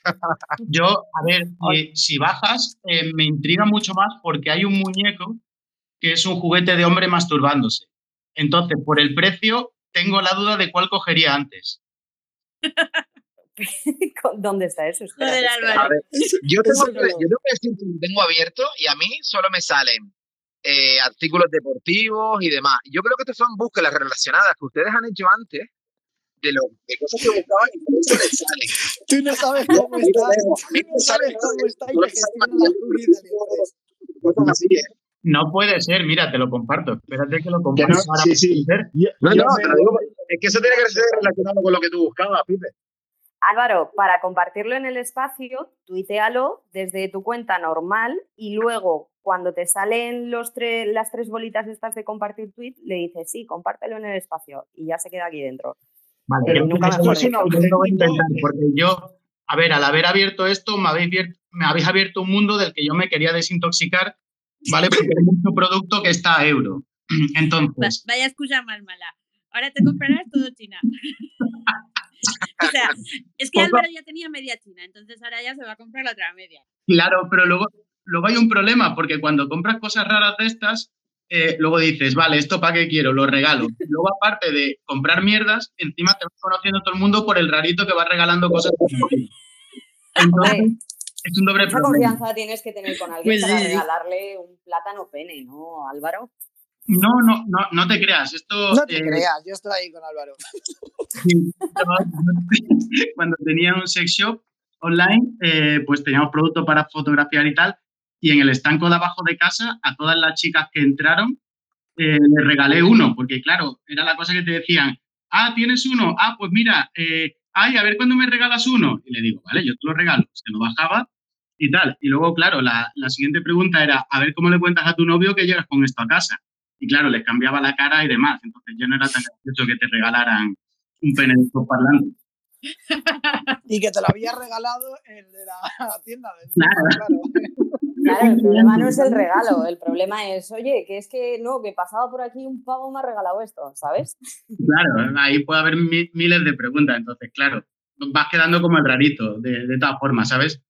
Yo, a ver, eh, si bajas, eh, me intriga mucho más porque hay un muñeco que es un juguete de hombre masturbándose. Entonces, por el precio, tengo la duda de cuál cogería antes. ¿Dónde está eso? Espera, Joder, espera. Álvaro. A ver, yo tengo, yo tengo que decir que lo tengo abierto y a mí solo me salen eh, artículos deportivos y demás. Yo creo que estas son búsquedas relacionadas que ustedes han hecho antes de, lo, de cosas que buscaban y por eso les salen. Tú no sabes cómo está. Tú no sabes cómo está y AliExpress. cosas así, ¿eh? No puede ser, mira, te lo comparto. Espérate que lo Que comparto no, ahora. sí, sí. Ver. Yo, No, yo no, te veo- lo digo, es que eso tiene que ser relacionado con lo que tú buscabas, Pipe. Álvaro, para compartirlo en el espacio, tuitealo desde tu cuenta normal y luego cuando te salen los tre- las tres bolitas estas de compartir tweet, le dices, sí, compártelo en el espacio y ya se queda aquí dentro. Vale, Eh, yo nunca mejor es Auténtico, intentar, eh. porque yo, a ver, al haber abierto esto, me habéis, vier- me habéis abierto un mundo del que yo me quería desintoxicar, ¿vale? Porque hay mucho producto que está a euro. Va- Entonces, Vaya excusa más mala. Ahora te comprarás todo China. o sea, es que Álvaro ya tenía media China, entonces ahora ya se va a comprar la otra media. claro, pero luego, luego hay un problema, porque cuando compras cosas raras de estas, eh, luego dices, vale, ¿esto para qué quiero? Lo regalo. Luego, aparte de comprar mierdas, encima te vas conociendo todo el mundo por el rarito que va regalando cosas. Entonces, es un doble mucha problema. confianza tienes que tener con alguien Pues para sí, sí. regalarle un plátano pene, ¿no, Álvaro? No, no, no, no te creas. Esto, No te eh, creas, yo estoy ahí con Álvaro. Cuando tenía un sex shop online, eh, pues teníamos productos para fotografiar y tal, y en el estanco de abajo de casa, a todas las chicas que entraron, eh, les regalé uno, porque claro, era la cosa que te decían, ah, ¿tienes uno? Ah, pues mira, eh, ay, a ver cuándo me regalas uno. Y le digo, vale, yo te lo regalo. Se lo bajaba y tal. Y luego, claro, la, la siguiente pregunta era, a ver cómo le cuentas a tu novio que llegas con esto a casa. Y claro, les cambiaba la cara y demás. Entonces ya no era tan gracioso que te regalaran un pene de estos parlantes. Y que te lo había regalado el de la tienda del Claro. claro. Claro, el problema no es el regalo, el problema es, oye, que es que no, que pasaba por aquí un pavo me ha regalado esto, ¿sabes? Claro, ahí puede haber mi- miles de preguntas. Entonces, claro, vas quedando como el rarito, de, de todas formas, ¿sabes?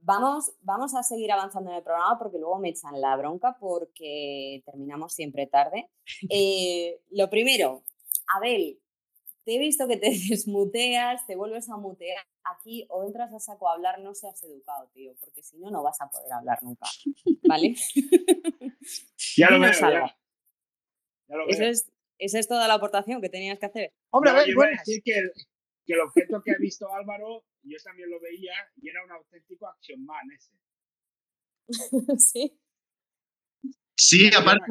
Vamos, vamos a seguir avanzando en el programa porque luego me echan la bronca porque terminamos siempre tarde. Eh, lo primero, Abel, te he visto que te desmuteas, te vuelves a mutear aquí o entras a saco a hablar, no seas educado, tío, porque si no, no vas a poder hablar nunca, ¿vale? Ya lo veo, ya. Ya lo Eso veo. es, esa es toda la aportación que tenías que hacer. Hombre, a No, ver, a buenas. decir que el, que el objeto que ha visto Álvaro, yo también lo veía y era un auténtico Action Man ese. sí. Sí, aparte,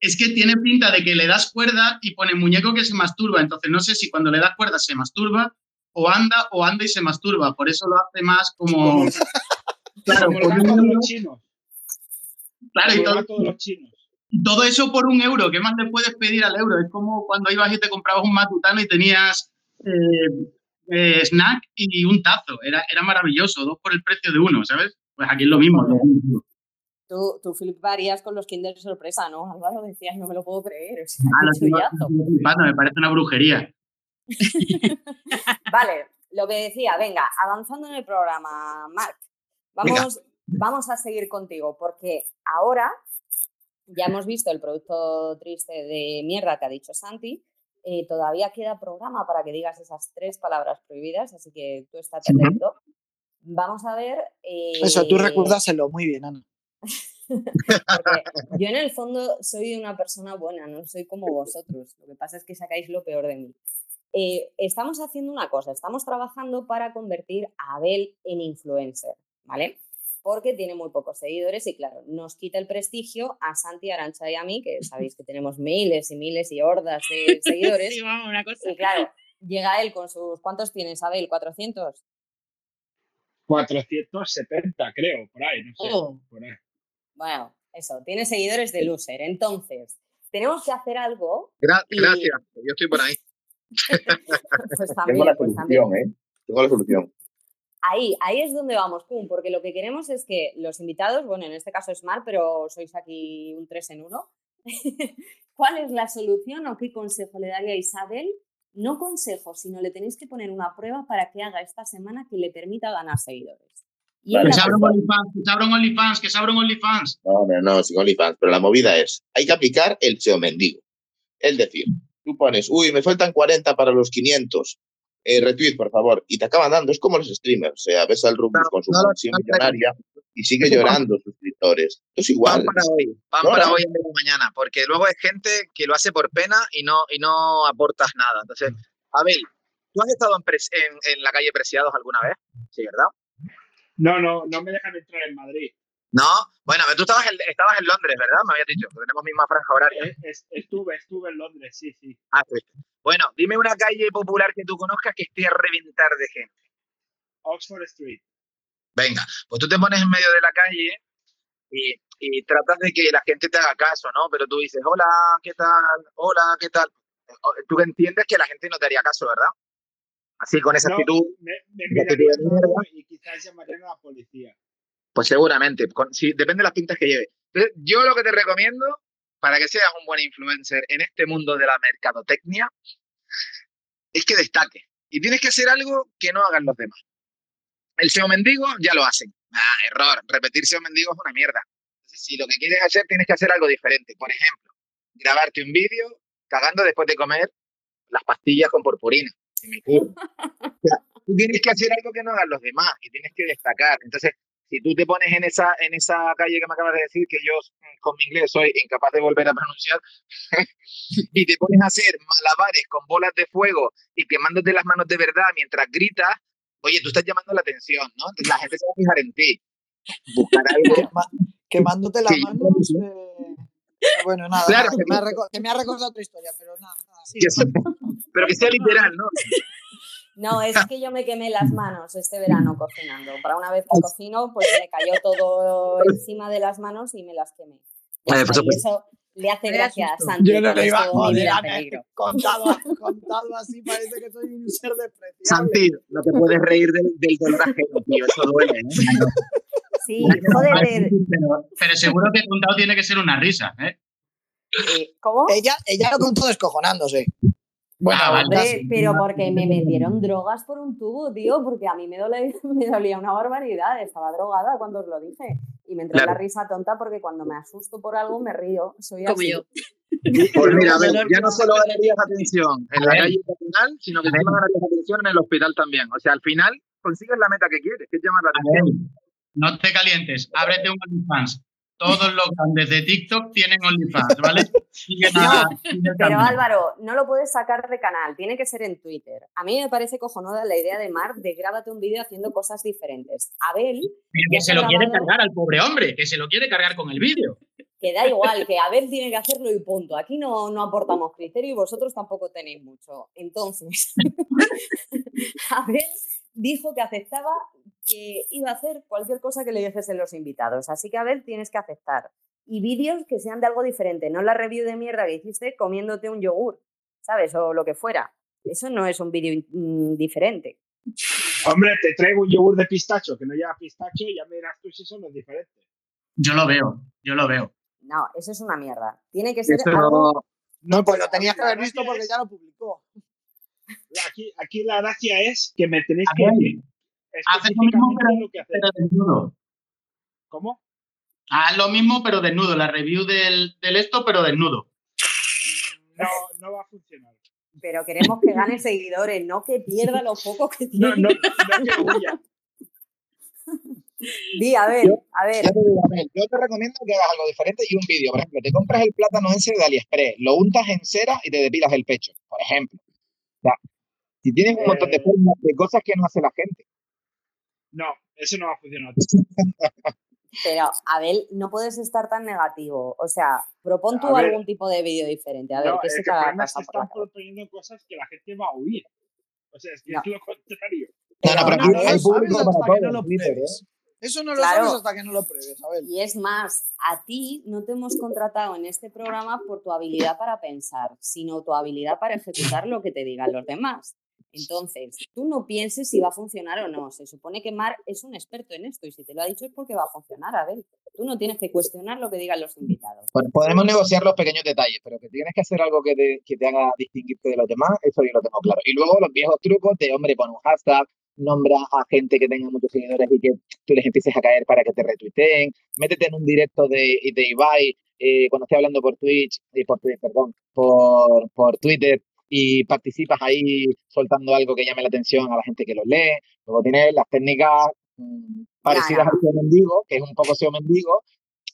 es que tiene pinta de que le das cuerda y pone muñeco que se masturba. Entonces, no sé si cuando le das cuerda se masturba o anda o anda y se masturba. Por eso lo hace más como. Claro, como de euro, los chinos. claro, y Como los todo, los chinos. y todo eso por un euro. ¿Qué más le puedes pedir al euro? Es como cuando ibas y te comprabas un matutano y tenías eh, eh, snack y un tazo. Era, era maravilloso, dos por el precio de uno, ¿sabes? Pues aquí es lo mismo. lo mismo. Tú, tú fliparías con los Kinder de sorpresa, ¿no? Álvaro decías, no me lo puedo creer. Sea, Ah, lo sigo flipando, me parece una brujería. Vale, lo que decía, venga, avanzando en el programa, Marc, vamos, vamos a seguir contigo, porque ahora ya hemos visto el producto triste de mierda que ha dicho Santi. Eh, todavía queda programa para que digas esas tres palabras prohibidas, así que tú estás atento. Vamos a ver. Eso, tú eh, recuérdaselo muy bien, Ana. yo en el fondo soy una persona buena, no soy como vosotros. Lo que pasa es que sacáis lo peor de mí. Eh, estamos haciendo una cosa, estamos trabajando para convertir a Abel en influencer, ¿vale? Porque tiene muy pocos seguidores y claro, nos quita el prestigio a Santi, Arancha y a mí, que sabéis que tenemos miles y miles y hordas de seguidores. Sí, vamos, una cosa. y claro, llega él con sus... ¿Cuántos tienes, Abel? ¿400? 470, creo, por ahí, no sé. Oh. Por ahí. Bueno, eso, tiene seguidores de loser. Entonces, tenemos que hacer algo. Gra- Y- Gracias, yo estoy por ahí. Pues Tengo también, la pues también. solución, ¿eh? Tengo la solución. Ahí, ahí es donde vamos, pum, porque lo que queremos es que los invitados, bueno, en este caso es Mar, pero sois aquí un tres en uno. ¿Cuál es la solución o qué consejo le daría a Isabel no consejo, sino le tenéis que poner una prueba para que haga esta semana que le permita ganar seguidores. Y Que se abra un puso. OnlyFans, que se abra un OnlyFans, que se abra un OnlyFans. No, no, no, sin OnlyFans. Pero la movida es, hay que aplicar el SEO mendigo. Es decir, tú pones, uy, me faltan 40 para los 500. Eh, retweet, por favor. Y te acaban dando. Es como los streamers. O sea, ves al Rubius No, con su no mansión no millonaria y sigue llorando suscriptores. Esto es Pan igual. para hoy, pan No, para hoy de mañana, porque luego hay gente que lo hace por pena y no, y no aportas nada. Entonces, Abel, ¿tú has estado en, Pres- en- en la calle Preciados alguna vez? Sí, ¿verdad? No, no, no me dejan entrar en Madrid. No, bueno, pero tú estabas en, estabas en Londres, ¿verdad? Me habías dicho, que tenemos misma franja horaria. Es- estuve, estuve en Londres, sí, sí. Ah, sí. Bueno, dime una calle popular que tú conozcas que esté a reventar de gente. Oxford Street. Venga, pues tú te pones en medio de la calle y, y tratas de que la gente te haga caso, ¿no? Pero tú dices, hola, ¿qué tal? Hola, ¿qué tal? Tú entiendes que la gente no te haría caso, ¿verdad? Así, con esa No, actitud, me, me raro y quizás llamarían a la policía. pues seguramente, con- sí, depende de las pintas que lleve. Entonces, yo lo que te recomiendo, para que seas un buen influencer en este mundo de la mercadotecnia, es que destaque. Y tienes que hacer algo que no hagan los demás. El SEO mendigo ya lo hacen. Ah, error. Repetir SEO mendigo es una mierda. Entonces, si lo que quieres hacer, tienes que hacer algo diferente. Por ejemplo, grabarte un vídeo cagando después de comer las pastillas con purpurina. O sea, tienes que hacer algo que no hagan los demás y tienes que destacar. Entonces, si tú te pones en esa, en esa calle que me acabas de decir, que yo mm, con mi inglés soy incapaz de volver a pronunciar, y te pones a hacer malabares con bolas de fuego y quemándote las manos de verdad mientras gritas, oye, tú estás llamando la atención, ¿no? Entonces la gente se va a fijar en ti. Buscar algo. Quemándote las Sí, manos. eh, Bueno, nada, Claro, nada, que, me ha reco- que me ha recordado otra historia, pero nada, nada, sí. pero que sea literal, ¿no? No, es que yo me quemé las manos este verano cocinando. Para una vez que cocino, pues me cayó todo encima de las manos y me las quemé. Vale, y eso le hace gracia a. Santi. Yo no le iba a joder, contado, contado así parece que soy un ser despreciable. Santi, no te puedes reír del, del dolor ajeno, tío, eso duele, ¿eh? Sí, joder, Pero, pero seguro que contado tiene que ser una risa, ¿eh? eh, ¿cómo? Ella, ella lo contó descojonándose. Bueno, Ah, vale. Pero porque me metieron drogas por un tubo, tío, porque a mí me dolía, me dolía una barbaridad, estaba drogada cuando os lo dije. Y me entró Claro. la risa tonta porque cuando me asusto por algo me río. Soy Como así. yo. Pues mira, a ver, ya no solo ganarías atención en la calle nacional, sino que encima ganarías atención en el hospital también. O sea, al final consigues la meta que quieres, que es llamar la A atención. ver, no te calientes, ábrete un OnlyFans. Todos los grandes de TikTok tienen OnlyFans, ¿vale? Pero. Álvaro, no lo puedes sacar de canal, tiene que ser en Twitter. A mí me parece cojonuda la idea de Mar de grábate un vídeo haciendo cosas diferentes. Abel, Pero que se lo quiere cargar al pobre hombre, que se lo quiere cargar con el vídeo. que da igual, que Abel tiene que hacerlo y punto. Aquí no, no aportamos criterio y vosotros tampoco tenéis mucho. Entonces, Abel dijo que aceptaba que iba a hacer cualquier cosa que le dijesen los invitados. Así que, Abel, tienes que aceptar. Y vídeos que sean de algo diferente, no la review de mierda que hiciste comiéndote un yogur, ¿sabes? O lo que fuera. Eso no es un vídeo mm, diferente. Hombre, te traigo un yogur de pistacho que no lleva pistacho y ya me dirás tú si eso no es diferente. Yo lo veo, yo lo veo. No, eso es una mierda. Tiene que ser algo... no- pues lo tenías que haber visto porque ya lo publicó. Aquí, aquí la gracia es que me tenéis que decir mismo, específicamente pero, lo que hacer. pero desnudo. ¿Cómo? Haz lo mismo, pero desnudo. La review del, del esto, pero desnudo. No, no va a funcionar. Pero queremos que gane seguidores, no que pierda lo poco que tiene. No, no, no que huya. Di, a ver, a ver. Yo te digo, a ver, yo te recomiendo que hagas algo diferente y un vídeo. Por ejemplo, te compras el plátano ese de AliExpress, lo untas en cera y te depilas el pecho, por ejemplo. Sea, si tienes un montón de Eh. formas de cosas que no hace la gente. No, eso no va a funcionar. Pero, Abel, no puedes estar tan negativo. O sea, propon tú ver. algún tipo de vídeo diferente. A ver, No, ¿qué es se que te la están proponiendo cosas que la gente va a oír. O sea, es que No. es lo contrario. No, no, pero no hay público para todo no. Eso no lo Claro. sabes hasta que no lo pruebes, a ver. Y es más, a ti no te hemos contratado en este programa por tu habilidad para pensar, sino tu habilidad para ejecutar lo que te digan los demás. Entonces, tú no pienses si va a funcionar o no. Se supone que Mar es un experto en esto y si te lo ha dicho es porque va a funcionar, Abel. Tú no tienes que cuestionar lo que digan los invitados. Pod- Podemos negociar los pequeños detalles, pero que tienes que hacer algo que te, que te haga distinguirte de los demás, eso yo lo tengo claro. Y luego los viejos trucos de, hombre, pon un hashtag, nombra a gente que tenga muchos seguidores y que tú les empieces a caer para que te retuiteen, métete en un directo de, de Ibai eh, cuando esté hablando por Twitch, eh, por Twitch, perdón, por, por Twitter y participas ahí soltando algo que llame la atención a la gente que lo lee. Luego tienes las técnicas mm, parecidas Nada. al SEO mendigo, que es un poco SEO mendigo,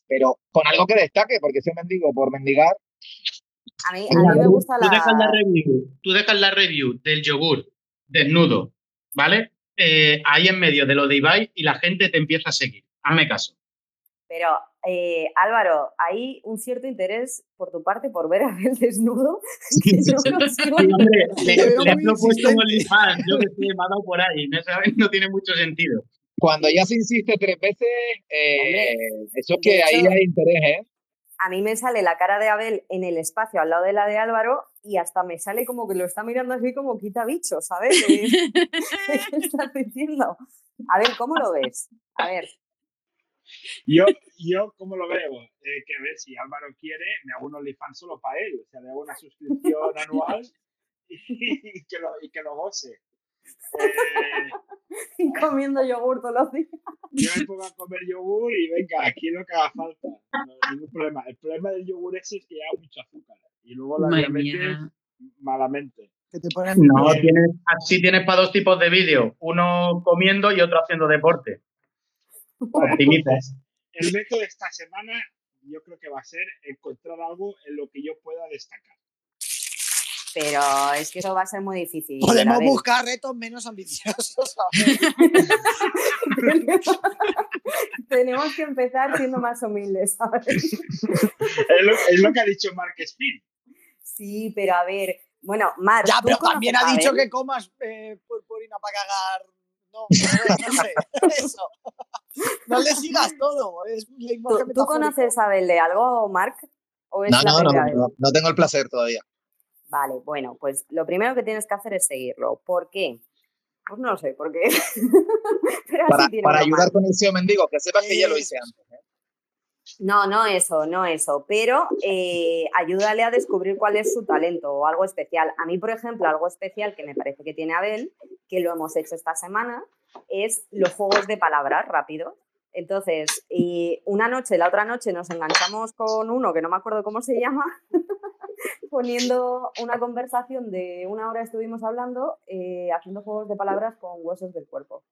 pero con algo que destaque, porque SEO mendigo por mendigar, A mí, a mí me gusta tú dejas la la... review, tú dejas la review del yogur desnudo, ¿vale? Eh, ahí en medio de lo de Ibai y la gente te empieza a seguir. Hazme caso. Pero, eh, Álvaro, hay un cierto interés por tu parte por ver a Abel desnudo. que yo no hombre, le, he propuesto un yo que sé, me ha dado por ahí, no, ¿sabes? no tiene mucho sentido. cuando ya se insiste tres veces, eh, Hombre, eso es que ahí hay interés, ¿eh? A mí me sale la cara de Abel en el espacio al lado de la de Álvaro y hasta me sale como que lo está mirando así como quita bicho, ¿sabes? ¿Qué qué estás diciendo? A ver, ¿cómo lo ves? A ver, Yo, yo ¿cómo lo veo? Eh, que a ver, si Álvaro quiere, me hago un OnlyFans solo para él. O sea, le hago una suscripción anual y, que, lo, y que lo goce. Eh, y comiendo yogur todos los días. yo me pongo a comer yogur y venga, aquí lo que haga falta. No, ningún problema. El problema del yogur ese es que lleva mucho azúcar. Y luego la Madre diabetes, mía. malamente. Que te ponen. No, tienes, así tienes para dos tipos de vídeo, uno comiendo y otro haciendo deporte. Bueno, Optimiza. entonces, el método de esta semana yo creo que va a ser encontrar algo en lo que yo pueda destacar. Pero es que eso va a ser muy difícil. Podemos buscar retos menos ambiciosos. Tenemos que empezar siendo más humildes, ¿sabes? Es lo, es lo que ha dicho Mark Speed. Sí, pero a ver, bueno, Mar, Ya, ¿tú pero también ha dicho que comas eh, purpurina para cagar. No, no, no sé. Eso. No le sigas todo. Es ¿Tú, conoces a Abel de algo, es No, no, no, no tengo el placer todavía. Vale, bueno, pues lo primero que tienes que hacer es seguirlo. ¿Por qué? Pues no sé, por qué. Pero Para, así ayudar con el SEO mendigo, que sepas que ya lo hice antes. ¿eh? No, no eso, no eso, pero eh, ayúdale a descubrir cuál es su talento o algo especial. A mí, por ejemplo, algo especial que me parece que tiene Abel, que lo hemos hecho esta semana, es los juegos de palabras rápidos. Entonces, y una noche, la otra noche nos enganchamos con uno que no me acuerdo cómo se llama, poniendo una conversación de una hora estuvimos hablando, eh, haciendo juegos de palabras con huesos del cuerpo.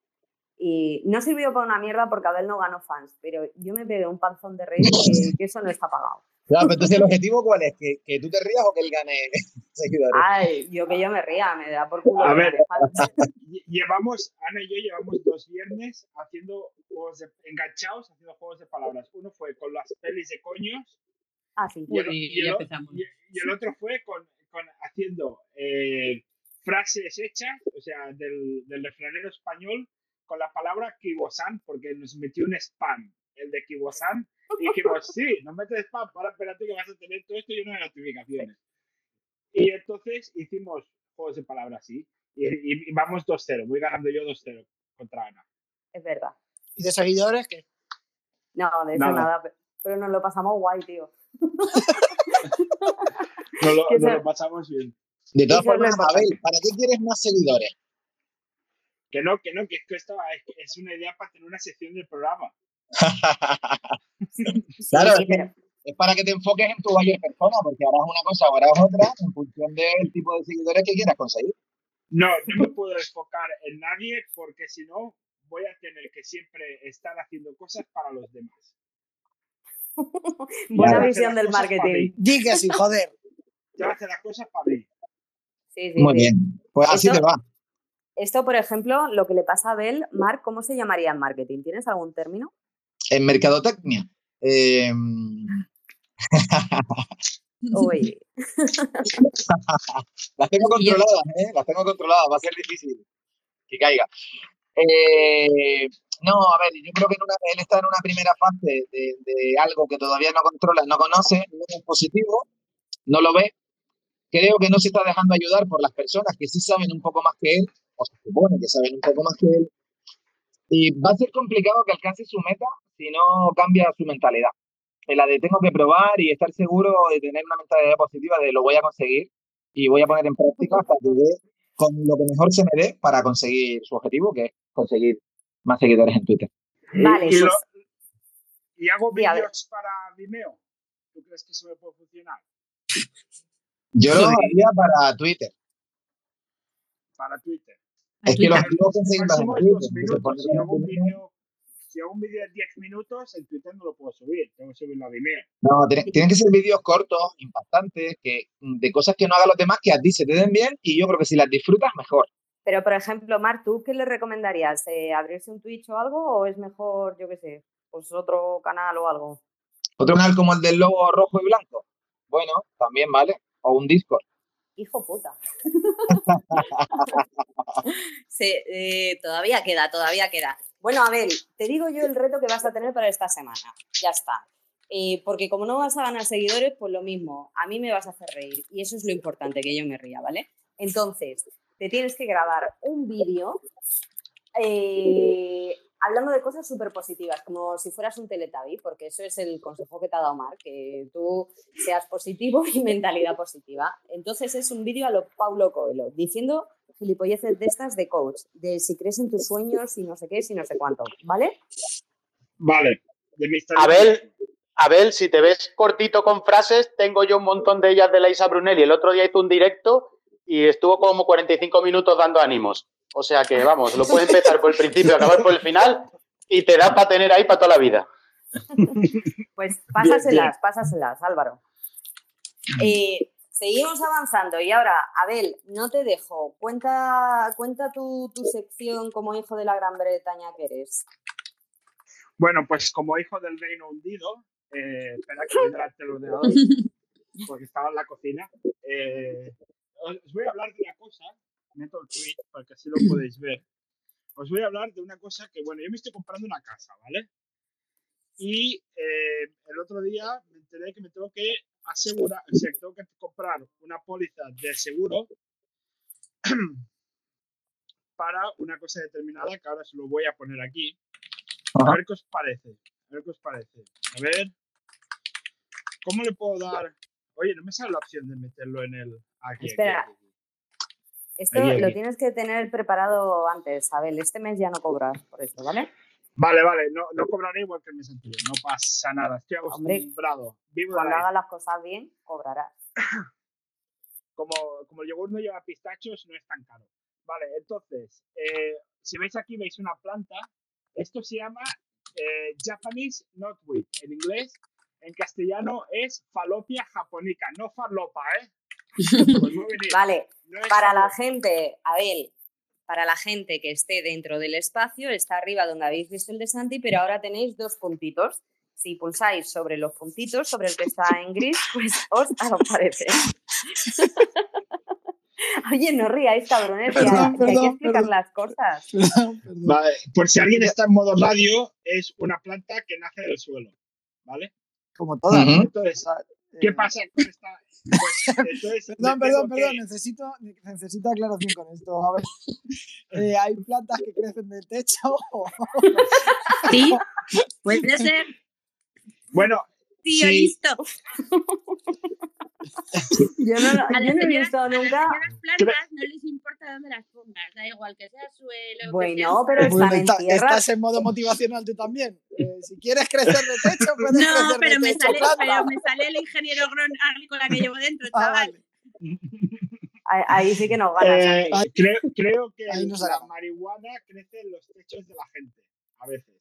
Y no sirvió para una mierda porque Abel no ganó fans, pero yo me pegué un panzón de reír que, que eso no está pagado. Claro, pero entonces el objetivo cuál es, que, que tú te rías o que él gane seguidores. Ay, yo que yo me ría, me da por culo. A ver. Llevamos, Ana y yo llevamos dos viernes haciendo juegos de, enganchados, haciendo juegos de palabras. Uno fue con las pelis de coños Ah, sí. y el, y el y- y el otro fue con, con haciendo eh, frases hechas, o sea, del, del refranero español con la palabra kibosan, porque nos metió un spam, el de kibosan, y dijimos, sí, nos metes spam, para espérate que vas a tener todo esto lleno de notificaciones. Y entonces hicimos juegos de palabras así, y, y- y vamos 2-0, voy ganando yo 2-0 contra Ana. Es verdad. ¿Y de seguidores? que No, de eso Nada. nada, pe- pero nos lo pasamos guay, tío. Nos lo, nos pasamos bien. De todas formas. Abel, ¿para qué quieres más seguidores? Que no, que no, que es que esto es, una idea para tener una sección del programa. Sí, Claro, sí, pero Es para que te enfoques en tu buyer persona, porque harás una cosa o harás otra en función del tipo de seguidores que quieras conseguir. No, no me puedo enfocar en nadie porque si no voy a tener que siempre estar haciendo cosas para los demás. buena visión del marketing. Di que sí, joder. Yo hacer las cosas para mí. Sí, sí, Muy sí. bien. Pues así te va. Esto, por ejemplo, lo que le pasa a Abel, Marc, ¿cómo se llamaría en marketing? ¿Tienes algún término? En mercadotecnia. eh, Uy, las tengo controladas, ¿eh? Las tengo controladas. Va a ser difícil que caiga. Eh, no, a ver, yo creo que en una- él está en una primera fase de, de algo que todavía no controla, no conoce, no es positivo, no lo ve. Creo que no se está dejando ayudar por las personas que sí saben un poco más que él, o se supone que saben un poco más que él. Y va a ser complicado que alcance su meta si no cambia su mentalidad. En la de tengo que probar y estar seguro de tener una mentalidad positiva de lo voy a conseguir y voy a poner en práctica hasta que dé con lo que mejor se me dé para conseguir su objetivo, que es conseguir más seguidores en Twitter. Vale, y, lo- y hago vídeos para Vimeo. ¿Tú crees que eso me puede funcionar? Yo lo haría para Twitter. Para Twitter. Es que los ponerlo Si hago un vídeo si hago un vídeo de 10 minutos, en Twitter no lo puedo subir. Tengo que subirlo a Vimeo. No, tiene- tienen que ser vídeos cortos, impactantes, que, de cosas que no hagan los demás, que a ti se te den bien y yo creo que si las disfrutas, mejor. Pero, por ejemplo, Mar, ¿tú qué le recomendarías? Eh, ¿Abrirse un Twitch o algo? ¿O es mejor, yo qué sé, pues otro canal o algo? Otro canal como el del logo rojo y blanco. Bueno, también vale. O un Discord. Hijo puta. Sí, eh, todavía queda, todavía queda. Bueno, Abel, te digo yo el reto que vas a tener para esta semana. Ya está. Eh, porque como no vas a ganar seguidores, pues lo mismo, a mí me vas a hacer reír. Y eso es lo importante, que yo me ría, ¿vale? Entonces, te tienes que grabar un vídeo eh, hablando de cosas súper positivas, como si fueras un teletabi, porque eso es el consejo que te ha dado Mar, que tú seas positivo y mentalidad positiva. Entonces es un vídeo a lo Paulo Coelho, diciendo gilipolleces de estas de coach, de si crees en tus sueños y no sé qué, si no sé cuánto, ¿vale? Vale. De mi. Abel, Abel, si te ves cortito con frases, tengo yo un montón de ellas de la Isa Brunelli. El otro día hizo un directo y estuvo como 45 minutos dando ánimos. O sea que, vamos, lo puede empezar por el principio, acabar por el final y te da para tener ahí para toda la vida. Pues pásaselas, pásaselas, Álvaro. Eh, seguimos avanzando y ahora, Abel, no te dejo. Cuenta, cuenta tu, tu sección como hijo de la Gran Bretaña que eres. Bueno, pues como hijo del Reino Hundido, eh, espera que vendrá el ordenador, porque estaba en la cocina. eh, os voy a hablar de una cosa, meto el tweet porque así lo podéis ver. Os voy a hablar de una cosa que, bueno, yo me estoy comprando una casa, ¿vale? Y eh, el otro día me enteré que me tengo que asegurar, o sea, que tengo que comprar una póliza de seguro para una cosa determinada que ahora se lo voy a poner aquí. A ver qué os parece. A ver qué os parece. A ver. ¿Cómo le puedo dar? Oye, no me sale la opción de meterlo en el. Aquí, Espera. aquí, aquí. Esto lo tienes que tener preparado antes, Abel. Este mes ya no cobras por esto, ¿vale? Vale, vale, no, no cobraré igual que el mes anterior, no pasa nada, estoy Hombre, acostumbrado. Vivo Cuando la hagas las cosas bien, cobrarás. como, como el yogur no lleva pistachos, no es tan caro. Vale, entonces, eh, si veis aquí, veis una planta. Esto se llama eh, Japanese Knotweed. En inglés, en castellano es falopia japonica, no falopa, ¿eh? Pues. Vale, No para la gente, Abel, para la gente que esté dentro del espacio, está arriba donde habéis visto el de Santi, pero ahora tenéis dos puntitos. Si pulsáis sobre los puntitos, sobre el que está en gris, pues os aparece. Oye, no ríais, cabrones, que, hay- Perdón, que hay que perdón, explicar perdón. las cosas. Perdón. Vale, por si alguien está en modo radio, es una planta que nace del suelo, ¿vale? Como todas. Ujú. Entonces, ¿qué Eh, pasa con esta? Pues, entonces, me Perdón, perdón, tengo que- perdón, necesito, necesito aclaración con esto. A ver, eh, ¿hay plantas que crecen del techo? Sí, puede ser. Bueno, Tío, Sí. listo. Yo no, lo- yo no he visto a las nunca. plantas no les importa dónde las pongas, da igual que sea suelo. que Bueno, sea pero. Bueno, en está- tierra. estás en modo motivacional tú también. Eh, si quieres crecer de techo, puedes No, crecer pero de me, techo sale, pero me sale el ingeniero agrícola que llevo dentro, Ah, chaval. vale. Ahí, sí que nos ganas. eh, creo, creo que Ahí nos la marihuana crece en los techos de la gente, a veces.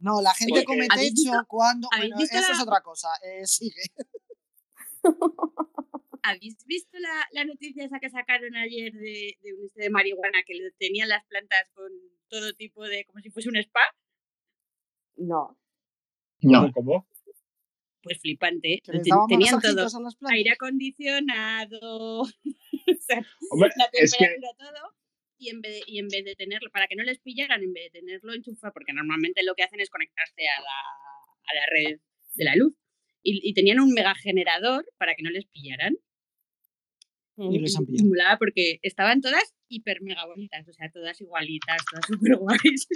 No, la gente Porque- come ¿Habéis techo cuando. Bueno, visto eso la- es otra cosa. Eh, sigue. ¿Habéis visto la, la noticia esa que sacaron ayer de, de un este de marihuana que le tenían las plantas con todo tipo de, como si fuese un spa? No. No. ¿Cómo? Pues flipante. Ten- tenían todo. Aire acondicionado, o sea, Hombre, la es que temperatura, todo. Y en, vez de, y en vez de tenerlo, para que no les pillaran, en vez de tenerlo enchufado, porque normalmente lo que hacen es conectarse a la, a la red de la luz. Y, y tenían un mega generador para que no les pillaran. Y les han pillado. Porque estaban todas hiper mega bonitas, o sea, todas igualitas, todas súper guays.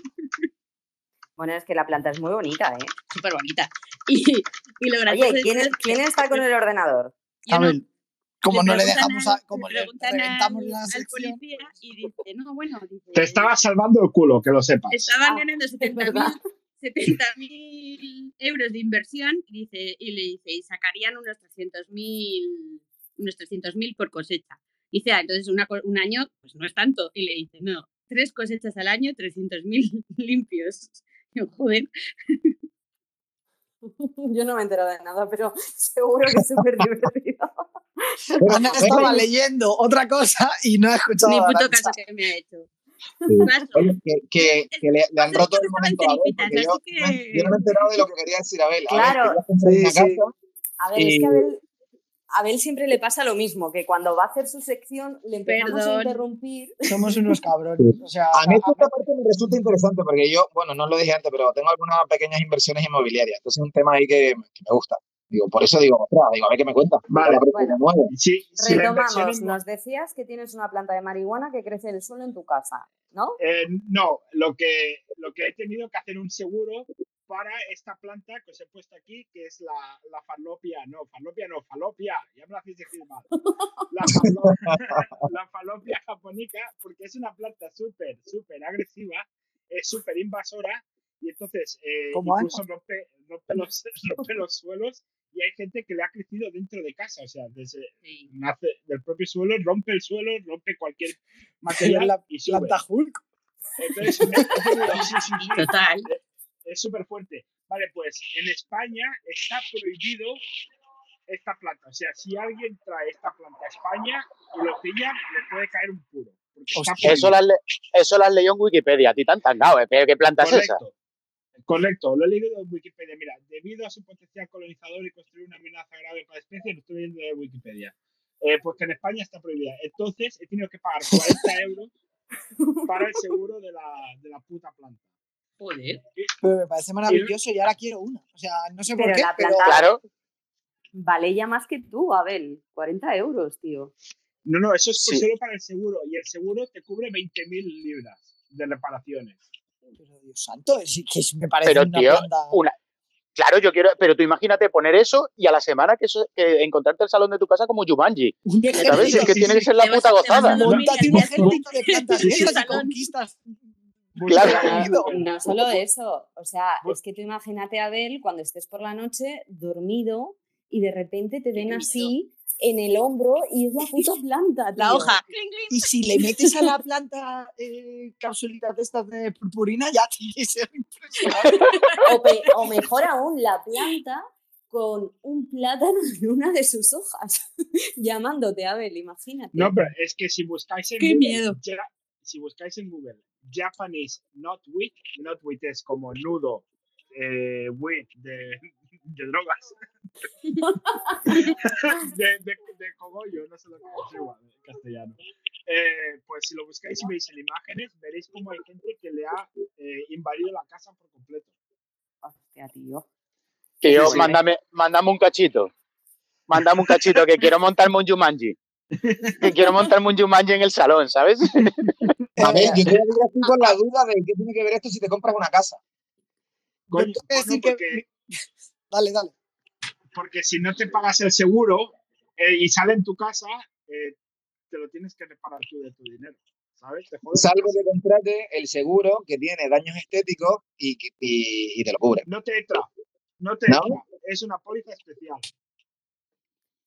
Bueno, es que la planta es muy bonita, ¿eh? Súper bonita. Y, y lo gracioso Oye, ¿quién, es- quién está con el ordenador? Yo no- como no le dejamos al- a, como le le preguntan reventamos al- la al sección, policía y dice, no, bueno, dice, Te estaba salvando el culo, que lo sepas. estaban Ah, ganando 70.000 70.000 euros de inversión y, dice, y le dice, y sacarían unos 300.000 unos 300.000 por cosecha. Dice, ah, entonces una un año, pues no es tanto. Y le dice, no, tres cosechas al año, 300.000 limpios. Yo, joder, Yo no me he enterado de nada, pero seguro que es súper divertido. Ana estaba leyendo otra cosa y no ha escuchado ni puto caso que me ha hecho. Sí. Paso. Oye, que, que, que le, le han roto yo el momento a Abel, Filipinas, porque yo, así que- yo no me he enterado de lo que quería decir Abel. Claro. Abel, Sí, sí. A ver, es que a Abel, Abel siempre le pasa lo mismo, que cuando va a hacer su sección le empezamos a interrumpir. Somos unos cabrones. O sea, A mí esta parte me resulta interesante porque yo, bueno, no lo dije antes, pero tengo algunas pequeñas inversiones inmobiliarias. Entonces es un tema ahí que, que me gusta. Digo, por eso digo, ostras, digo, a ver qué me cuentas. Vale. Bueno. Sí, sí, la Retomamos, en- nos decías que tienes una planta de marihuana que crece en el suelo en tu casa, ¿no? Eh, no, lo que, lo que he tenido que hacer un seguro para esta planta que os he puesto aquí, que es la, la falopia, no, falopia no, falopia, ya me lo hacéis decir mal. La, falo- la falopia japonica, porque es una planta súper, súper agresiva, es súper invasora y entonces eh, incluso rompe, rompe, los, rompe los suelos y hay gente que le ha crecido dentro de casa, o sea, desde Sí. nace del propio suelo, rompe el suelo, rompe cualquier es material la y sube. planta Hulk. Entonces, sí, sí, Total. es súper fuerte. Vale, pues en España está prohibido esta planta. O sea, si alguien trae esta planta a España y lo pilla, le puede caer un puro. Hostia. Eso lo, has le- eso lo has leído en Wikipedia. A ti te han tangado, ¿eh? ¿Qué planta es esa? Correcto. Lo he leído en Wikipedia. Mira, debido a su potencial colonizador y construir una amenaza grave para la especie, lo estoy leyendo de Wikipedia. Eh, pues que en España está prohibida. Entonces he tenido que pagar 40 euros para el seguro de la, de la puta planta. Joder. Pero me parece maravilloso y ahora quiero una. O sea, no sé por Pero qué, la pero planta Claro. vale ya más que tú, Abel. 40 euros, tío. No, no, eso es por Sí. solo para el seguro. Y el seguro te cubre 20.000 libras de reparaciones. Pero Dios santo, es que me parece Pero, una tío, planta. una. Claro, yo quiero, pero tú imagínate poner eso y a la semana que, eso- que encontrarte el salón de tu casa como Jumanji. ¿Sabes? Es que sí, tiene sí. que ser la puta gozada. un ejército de plantas Sí, y conquistas. Claro. No solo eso, o sea, es que tú imagínate a Abel cuando estés por la noche dormido y de repente te ven así en el hombro y es la puta planta, La hoja. Y si le metes a la planta eh, capsulitas de estas de purpurina, ya tiene que ser impresionante. O, pe- o mejor aún, la planta con un plátano en una de sus hojas, llamándote, Abel, imagínate. No, pero es que si buscáis en Qué Google, miedo. si buscáis en Google Japanese Notweed, Notweed es como nudo eh, weed de, de drogas. de, de, de cogollo, no sé lo que es igual en castellano. Eh, pues si lo buscáis y veis en imágenes, veréis como hay gente que le ha eh, invadido la casa por completo. Hostia, tío. Tío, Sí, sí. mándame, mándame un cachito. Mándame un cachito que quiero montarme un Jumanji. Que quiero montarme un Jumanji en el salón, ¿sabes? A ver, yo todavía estoy con la duda de qué tiene que ver esto si te compras una casa. Coño, bueno, decir que. Dale, dale. porque si no te pagas el seguro eh, y sale en tu casa, eh, te lo tienes que reparar tú de tu dinero. ¿Sabes? Te Salvo que contrate el seguro que tiene daños estéticos y, que- y, y te lo cubre. No te entra. No te ¿No? entra. Es una póliza especial.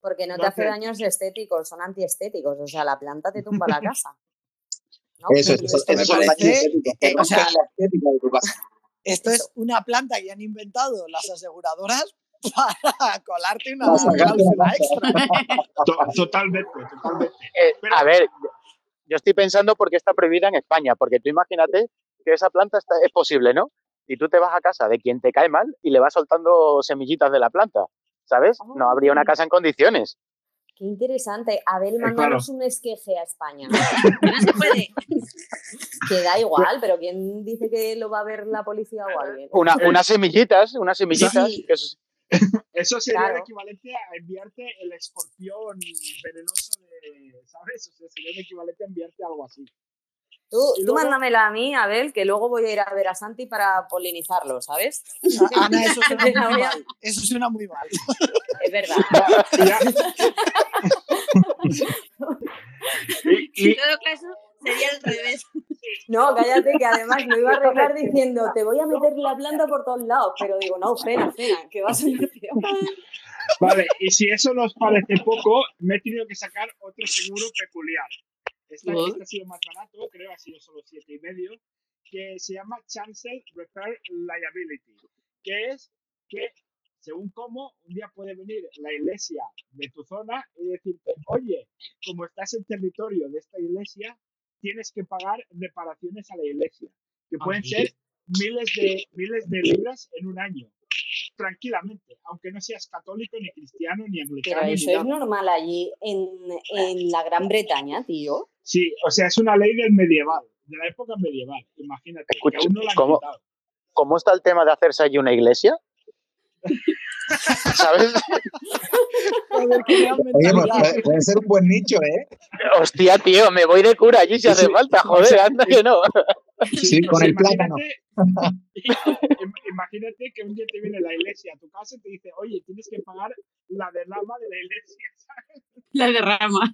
Porque no te hace te- daños estéticos, son antiestéticos. O sea, la planta te tumba la casa. ¿no? Eso, es- eso, Esto me parece, eh, o sea, la estética de tu casa. Esto es una planta que han inventado las aseguradoras para colarte una cláusula extra. To- totalmente, totalmente. Eh, Pero- a ver, yo estoy pensando por qué está prohibida en España, porque tú imagínate que esa planta está, es posible, ¿no? Y tú te vas a casa de quien te cae mal y le vas soltando semillitas de la planta, ¿sabes? No habría una casa en condiciones. Qué interesante. Abel, Eh, mándanos un esqueje a España. No se puede. Que da igual, pero ¿quién dice que lo va a ver la policía o alguien? Una, unas semillitas, unas semillitas. Sí. eso- Eso sería Claro. el equivalente a enviarte el escorpión venenoso de, ¿sabes? O sea, sería el equivalente a enviarte algo así. Tú, tú mándamela a mí, Abel, que luego voy a ir a ver a Santi para polinizarlo, ¿sabes? Ana, eso suena Te la muy voy a- mal. Eso suena muy mal. Es verdad. Ya, y, En todo caso, sería al revés. No, cállate, que además lo iba a arreglar diciendo, te voy a meter la planta por todos lados, pero digo, no, frena, frena, que va a sonar peor. vale, y si eso nos parece poco, me he tenido que sacar otro seguro peculiar. Este, este ha sido más barato, creo, ha sido solo siete y medio, que se llama Chancel Repair Liability, que es que, según cómo, un día puede venir la iglesia de tu zona y decirte, oye, como estás en territorio de esta iglesia, tienes que pagar reparaciones a la iglesia, que pueden ser miles de, miles de libras en un año, tranquilamente, aunque no seas católico, ni cristiano, ni Pero anglicano, ni eso es nada. normal allí en, en la Gran Bretaña, tío. Sí, o sea, es una ley del medieval, de la época medieval, imagínate, Escucha, que aún no la han ¿cómo? ¿Cómo está el tema de hacerse allí una iglesia? ¿Sabes? Oye, pues puede, puede ser un buen nicho, ¿eh? Hostia, tío, me voy de cura allí si hace Sí, falta, joder, anda que no. Sí, con el plátano. imagínate, im- imagínate que un día te viene la iglesia a tu casa y te dice, oye, tienes que pagar la derrama de la iglesia, ¿sabes? La derrama.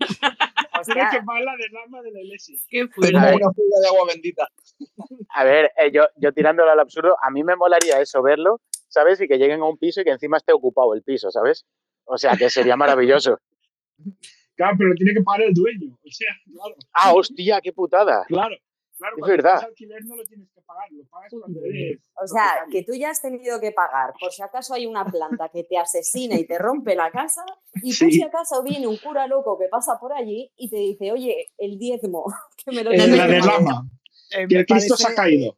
Tienes que pagar la derrama de la iglesia. Qué fuerte. una fuga de agua bendita. A ver, eh, yo, yo tirándolo al absurdo, a mí me molaría eso, verlo, ¿sabes? Y que lleguen a un piso y que encima esté ocupado el piso, ¿sabes? O sea, que sería maravilloso. Claro, pero lo tiene que pagar el dueño. O sea, claro, Ah, hostia, qué putada. claro. Claro, Es verdad. alquiler no lo tienes que pagar, lo pagas cuando eres. o sea, que tú ya has tenido que pagar por si acaso hay una planta que te asesina y te rompe la casa y por Sí. si acaso viene un cura loco que pasa por allí y te dice, oye, el diezmo, que me lo Eh, tienes la que pagar". derrama, Eh, que el Cristo se ha caído.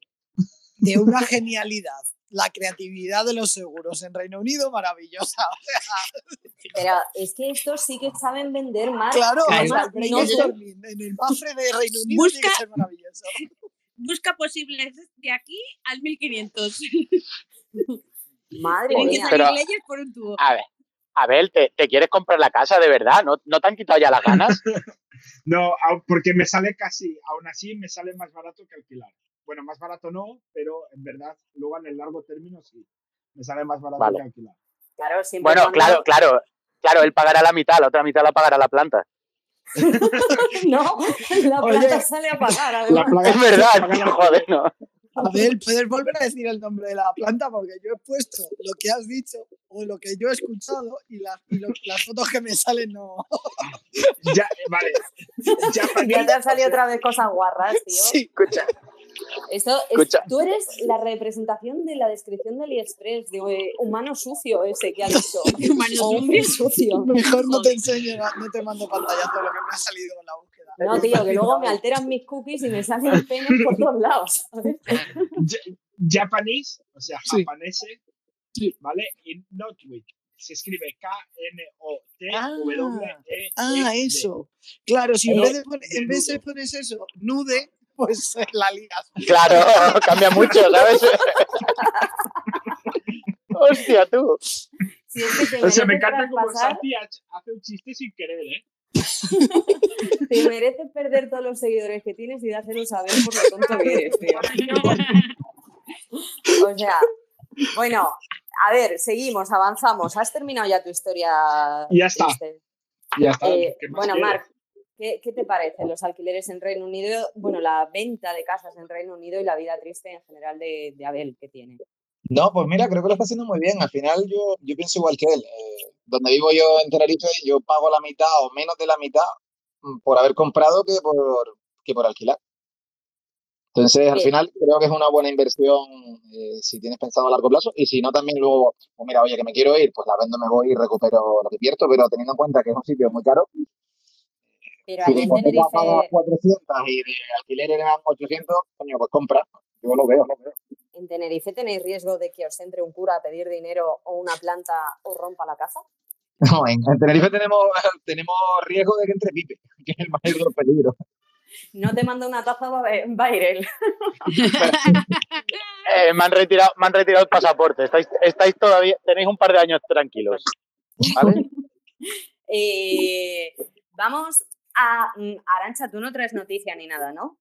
de una genialidad. La creatividad de los seguros en Reino Unido, maravillosa. O sea, Pero es que estos sí que saben vender más. claro, Claro. o sea, el no brainstorming en el Mafre de Reino Unido tiene que Busca- ser maravilloso. Busca posibles de aquí al 1500. Madre Tienen que mía. salir Pero- leyes por un tubo. A ver, a ver, ¿te, te quieres comprar la casa de verdad? ¿No, ¿No te han quitado ya las ganas? No, porque me sale casi, aún así me sale más barato que alquilar. Bueno, más barato no, pero en verdad, luego en el largo término sí. Me sale más barato Vale. que alquilar. Claro, siempre Bueno, cuando- claro, claro. Claro, él pagará la mitad, la otra mitad la pagará la planta. No, la Oye. planta sale a pagar. La plaga Es verdad, la- joder, no. A ver, ¿puedes volver a decir el nombre de la planta? Porque yo he puesto lo que has dicho o lo que yo he escuchado y, la- y lo- las fotos que me salen no. Ya, vale. Ya, Ya te han salido otra vez cosas guarras, tío. Sí, Escucha, Esto es- Escucha. tú eres la representación de la descripción de AliExpress, de eh, humano sucio ese que ha dicho. Humano hombre sucio. mejor no te enseño, no te mando pantallazo lo que me ha salido con la búsqueda. No, tío, que luego me alteran mis cookies y me salen penes por todos lados. Japanese, o sea, japonese, Sí. ¿vale? Y Notwit. Se escribe Ah, K-N-O-T-W-E. ah, eso. Claro, si en vez de, pon- en vez de pones eso, nude, pues la ligas. claro, cambia mucho, ¿sabes? Hostia, tú. Si es que te O sea, me encanta como Santi ha- hace un chiste sin querer, ¿eh? te mereces perder todos los seguidores que tienes y dárselo saber por lo tonto que eres, tío. O sea, bueno, a ver, seguimos, avanzamos. ¿Has terminado ya tu historia? Ya está. triste? Ya está. Eh, ¿qué más bueno, quieres? Marc, ¿qué, qué te parecen los alquileres en Reino Unido? Bueno, la venta de casas en Reino Unido y la vida triste en general de, de Abel que tiene. No, pues mira, creo que lo está haciendo muy bien. Al final yo, yo pienso igual que él. Eh, donde vivo yo en Tenerife, yo pago la mitad o menos de la mitad mm, por haber comprado que por, que por alquilar. Entonces, al final creo que es una buena inversión eh, si tienes pensado a largo plazo y si no también luego, pues mira, oye, que me quiero ir, pues la vendo, me voy y recupero lo que pierdo, pero teniendo en cuenta que es un sitio muy caro, Pero si de en hipoteca pagas Tenerife, 400 y de alquiler eran 800, coño, pues compra. Yo lo veo, lo veo. ¿en Tenerife tenéis riesgo de que os entre un cura a pedir dinero o una planta os rompa la casa? No, en, en Tenerife tenemos, tenemos riesgo de que entre Pipe, que es el mayor peligro. No te manda una taza, va a ver- va a ir él. Eh, me, han retirado, me han retirado el pasaporte. Estáis, estáis todavía, tenéis un par de años tranquilos. ¿Vale? Eh, vamos a... mm, Arancha, tú no traes noticia ni nada, ¿no?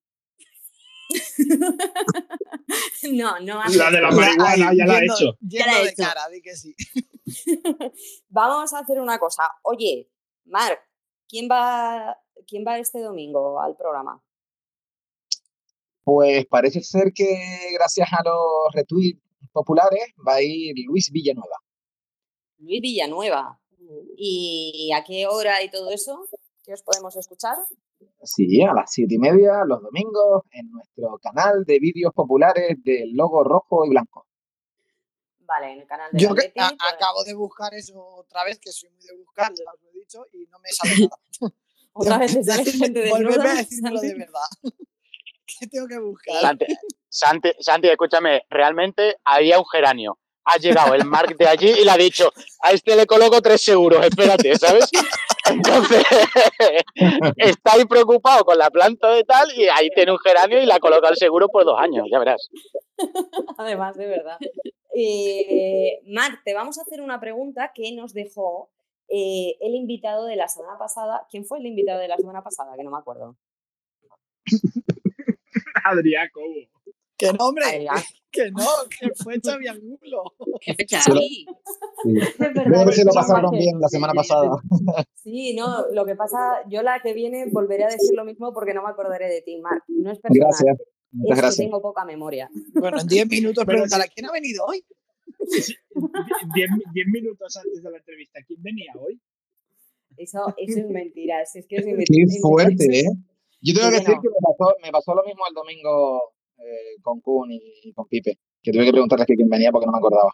no, no La hace de la marihuana ya la ha yendo- hecho. Ya la he de hecho. cara, di que sí. Vamos a hacer una cosa. Oye, Marc, ¿quién va, ¿quién va este domingo al programa? Pues parece ser que gracias a los retweets populares va a ir Luis Villanueva. Luis Villanueva. ¿Y a qué hora y todo eso? ¿Qué os podemos escuchar? Sí, a las siete y media, los domingos, en nuestro canal de vídeos populares del logo rojo y blanco. Vale, en el canal de Yo la que Leti, a- pues, acabo de buscar eso otra vez, que soy muy de buscar, ya os lo he dicho, y no me sale nada. Otra vez te sale Decidme- gente volvedme desnuda, a decírmelo de verdad. ¿Qué tengo que buscar? Santi, Santi, Santi, escúchame, realmente había un geranio. Ha llegado el Mark de allí y le ha dicho, a este le coloco tres seguros, espérate, ¿sabes? Entonces, está ahí preocupado con la planta de tal y ahí tiene un geranio y la coloca el seguro por dos años, ya verás. Además, de verdad. Eh, Marc, te vamos a hacer una pregunta que nos dejó eh, el invitado de la semana pasada. ¿Quién fue el invitado de la semana pasada? Que no me acuerdo. Adrián Cobo. Que no, hombre, Adrián. Que no, que fue Xavi Angulo. Se lo- Xavi. Es verdad, Creo que se lo pasaron bien la semana pasada. Sí, no, lo que pasa, yo la que viene volveré a decir lo mismo porque no me acordaré de ti, Marc. No es personal. Gracias. Muchas es que gracias. tengo poca memoria. Bueno, en 10 minutos Pero preguntarle, ¿quién ha venido hoy? Diez, diez minutos antes de la entrevista, ¿quién venía hoy? Eso, eso es mentira. Si es que es Qué fuerte. ¿eh? Yo tengo Sí, que decir que me pasó, me pasó lo mismo el domingo eh, con Kun y con Pipe, que tuve que preguntarles que quién venía porque no me acordaba.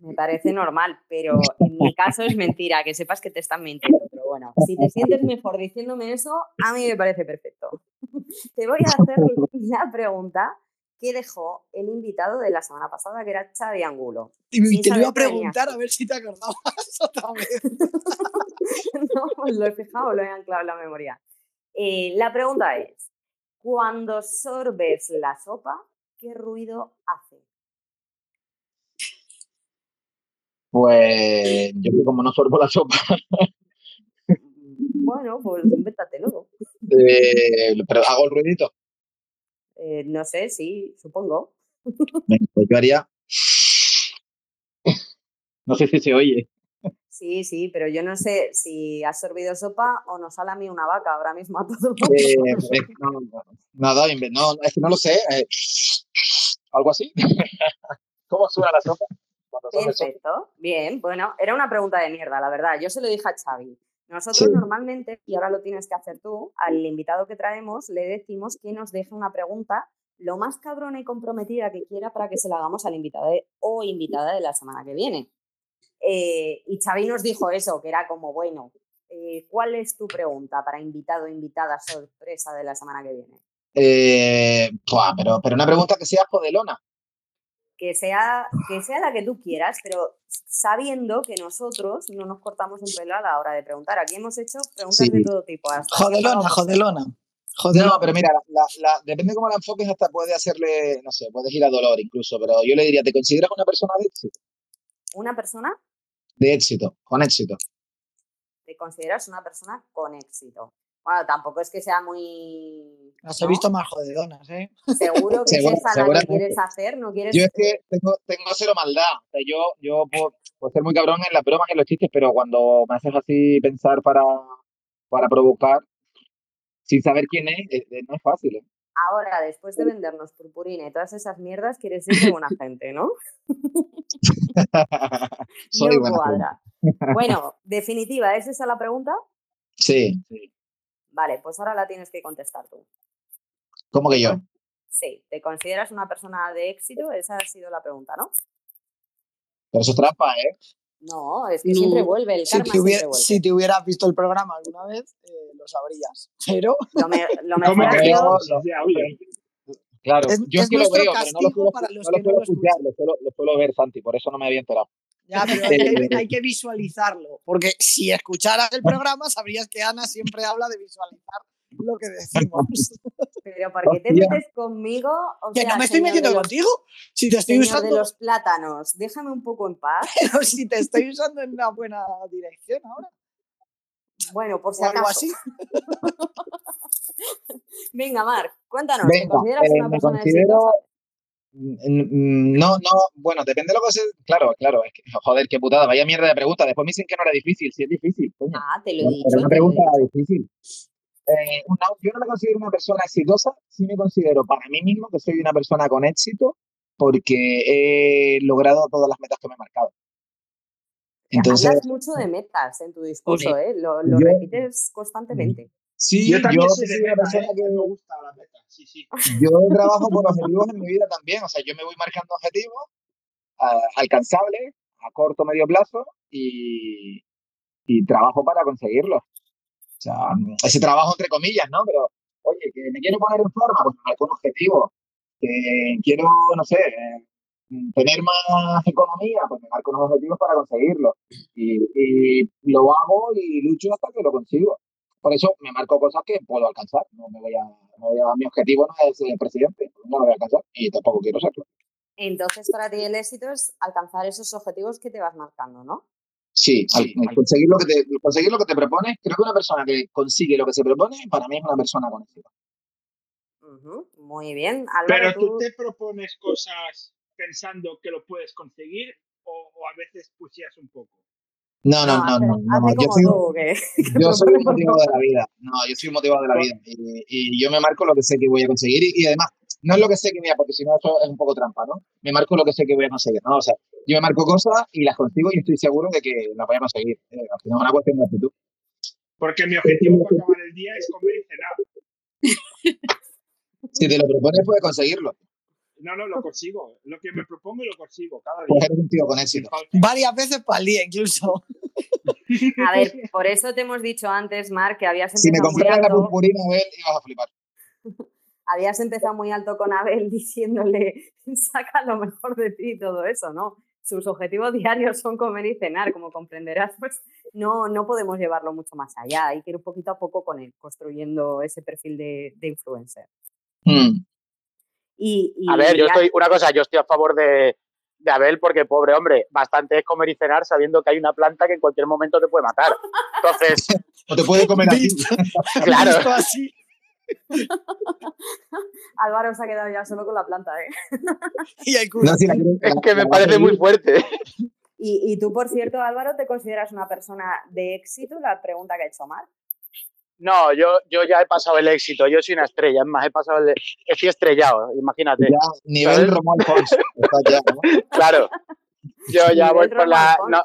Me parece normal, pero en mi caso es mentira, que sepas que te están mintiendo. Pero bueno, si te sientes mejor diciéndome eso, a mí me parece perfecto. Te voy a hacer la pregunta que dejó el invitado de la semana pasada, que era Xavi Angulo. Y te lo iba a preguntar a ver si te acordabas otra vez. No, pues lo he fijado, lo he anclado en la memoria. Eh, la pregunta es, cuando sorbes la sopa, ¿qué ruido hace? Pues yo que como no sorbo la sopa, Bueno, pues invéntatelo. eh, pero hago el ruidito. Eh, no sé, sí, supongo. Venga, pues yo haría... No sé si se oye. Sí, sí, pero yo no sé si has sorbido sopa o nos sale a mí una vaca ahora mismo a todo el mundo. Eh, eh, no, no, nada, no, es que no lo sé. eh, algo así. ¿Cómo suena la sopa? Perfecto, bien, bueno, era una pregunta de mierda, la verdad. Yo se lo dije a Xavi. Nosotros Sí. normalmente, y ahora lo tienes que hacer tú, al invitado que traemos le decimos que nos deje una pregunta lo más cabrona y comprometida que quiera para que se la hagamos al invitado de- o invitada de la semana que viene. Eh, y Xavi nos dijo eso, que era como, bueno, eh, ¿cuál es tu pregunta para invitado o invitada sorpresa de la semana que viene? Eh, pero, pero una pregunta que sea jodelona. que sea, que sea la que tú quieras, pero sabiendo que nosotros no nos cortamos un pelo a la hora de preguntar. Aquí hemos hecho preguntas Sí. de todo tipo. hasta Jodelona, jodelona. No, pero mira, la, la- depende cómo la enfoques, hasta puede hacerle, no sé, puedes ir a dolor incluso, pero yo le diría, ¿te consideras una persona de éxito? Una persona, De éxito, con éxito. te consideras una persona con éxito. Bueno, tampoco es que sea muy... Las ¿no? he visto más jodedonas, ¿eh? Seguro que Segura- es esa la que quieres hacer, no quieres... Yo es que tengo, tengo cero maldad. O sea, yo, yo puedo, puedo ser muy cabrón en las bromas y en los chistes, pero cuando me haces así pensar para, para provocar, sin saber quién es, eh, eh, no es fácil. ¿eh? Ahora, después de vendernos purpurina y todas esas mierdas, quieres ser buena gente, ¿no? Soy no buena cuadra. Bueno, definitiva, ¿es esa la pregunta? Sí, Vale, pues ahora la tienes que contestar tú. como que yo. Sí, ¿te consideras una persona de éxito? Esa ha sido la pregunta, ¿no? Pero eso es trampa, ¿eh? No, es que siempre vuelve, el Si karma te, siempre hubiera- vuelve. si te hubieras visto el programa alguna vez, eh, lo sabrías. Pero Lo, me- lo ¿Cómo mejor ha que sido... no? Lo- sí, obvio. Claro, Es- yo es que lo nuestro veo, pero no lo castigo suelo, para los no lo que lo escuchar, escuchan. lo suelo, lo suelo ver, Santi, por eso no me había enterado. ya, pero hay que, hay que visualizarlo. Porque si escucharas el programa, sabrías que Ana siempre habla de visualizar lo que decimos. Pero ¿por qué te metes conmigo? O que sea, no me estoy metiendo los- contigo. Si te estoy usando, de los plátanos, déjame un poco en paz. pero si te estoy usando en una buena dirección ahora. Bueno, por si O algo acaso. así. Venga, Marc, cuéntanos, ¿te consideras eh, una persona considero. exitosa? No, no, bueno, depende de lo que se. Claro, claro, es que, joder, qué putada, vaya mierda de pregunta. Después me dicen que no era difícil, sí es difícil, coño. Ah, te lo he Pero dicho. pero una pregunta difícil. Eh, una- yo no me considero una persona exitosa, sí me considero para mí mismo que soy una persona con éxito porque he logrado todas las metas que me he marcado. Entonces, Hablas mucho de metas en tu discurso, ¿eh? Lo, lo Yo- repites constantemente. sí, Yo yo, también soy una meta, persona ¿eh? que Me gusta la meta, sí, sí. yo trabajo por objetivos en mi vida también. O sea, yo me voy marcando objetivos ah, alcanzables a corto o medio plazo y, y trabajo para conseguirlos. Sea, ese trabajo entre comillas, ¿no? Pero, oye, que me quiero poner en forma, pues me marco un objetivo. Que quiero, no sé, eh, tener más economía, pues me marco unos objetivos para conseguirlo. Y, y lo hago y lucho hasta que lo consigo. Por eso me marco cosas que puedo alcanzar. No me voy a, no voy a mi objetivo no es ser presidente, no lo voy a alcanzar y tampoco quiero serlo. Entonces, para ti el éxito es alcanzar esos objetivos que te vas marcando, ¿no? Sí, al- al conseguir lo que te, conseguir lo que te propones, creo que una persona que consigue lo que se propone, para mí es una persona con éxito. Ujú, Muy bien. Álvaro, Pero tú tú... te propones cosas pensando que lo puedes conseguir o, o a veces pusieras un poco. No, no, No, no, hace, no, no, hace Yo como soy, tú, que, que yo soy un motivado de la vida. No, yo soy un motivado de la vida. Y, y yo me marco lo que sé que voy a conseguir. Y, y además, no es lo que sé que voy a, porque si no, eso es un poco trampa, ¿no? Me marco lo que sé que voy a conseguir, ¿no? O sea, yo me marco cosas y las consigo y estoy seguro de que las voy a conseguir. Eh, al final es una cuestión de actitud. Porque mi objetivo para acabar el día es comer y cenar. Si te lo propones, puedes conseguirlo. No, no, lo consigo. Lo que me propongo lo consigo cada día. un tío con éxito. Varias veces para el día, incluso. A ver, por eso te hemos dicho antes, Marc, que habías Si me empezado comprara la purpurina, Abel, ibas a flipar. Habías empezado muy alto con Abel diciéndole, saca lo mejor de ti y todo eso, ¿no? Sus objetivos diarios son comer y cenar, como comprenderás, pues no, no podemos llevarlo mucho más allá. Hay que ir poquito a poco con él, construyendo ese perfil de, de influencer. Mm. Y, y A ver, yo ya- estoy, una cosa, yo estoy a favor de, de Abel porque, pobre hombre, bastante es comer y cenar sabiendo que hay una planta que en cualquier momento te puede matar. Entonces, O te puede comer a ti. Visto, Claro. así. Álvaro se ha quedado ya solo con la planta, ¿eh? Y el culo. No, si la quiero- es que me parece muy fuerte. Y, y tú, por cierto, Álvaro, ¿te consideras una persona de éxito? La pregunta que ha hecho Marc. No, yo, yo ya he pasado el éxito, yo soy una estrella, es más, he pasado el, estoy estrellado, imagínate. Ya, nivel ¿no? Claro, yo ya voy por la... No,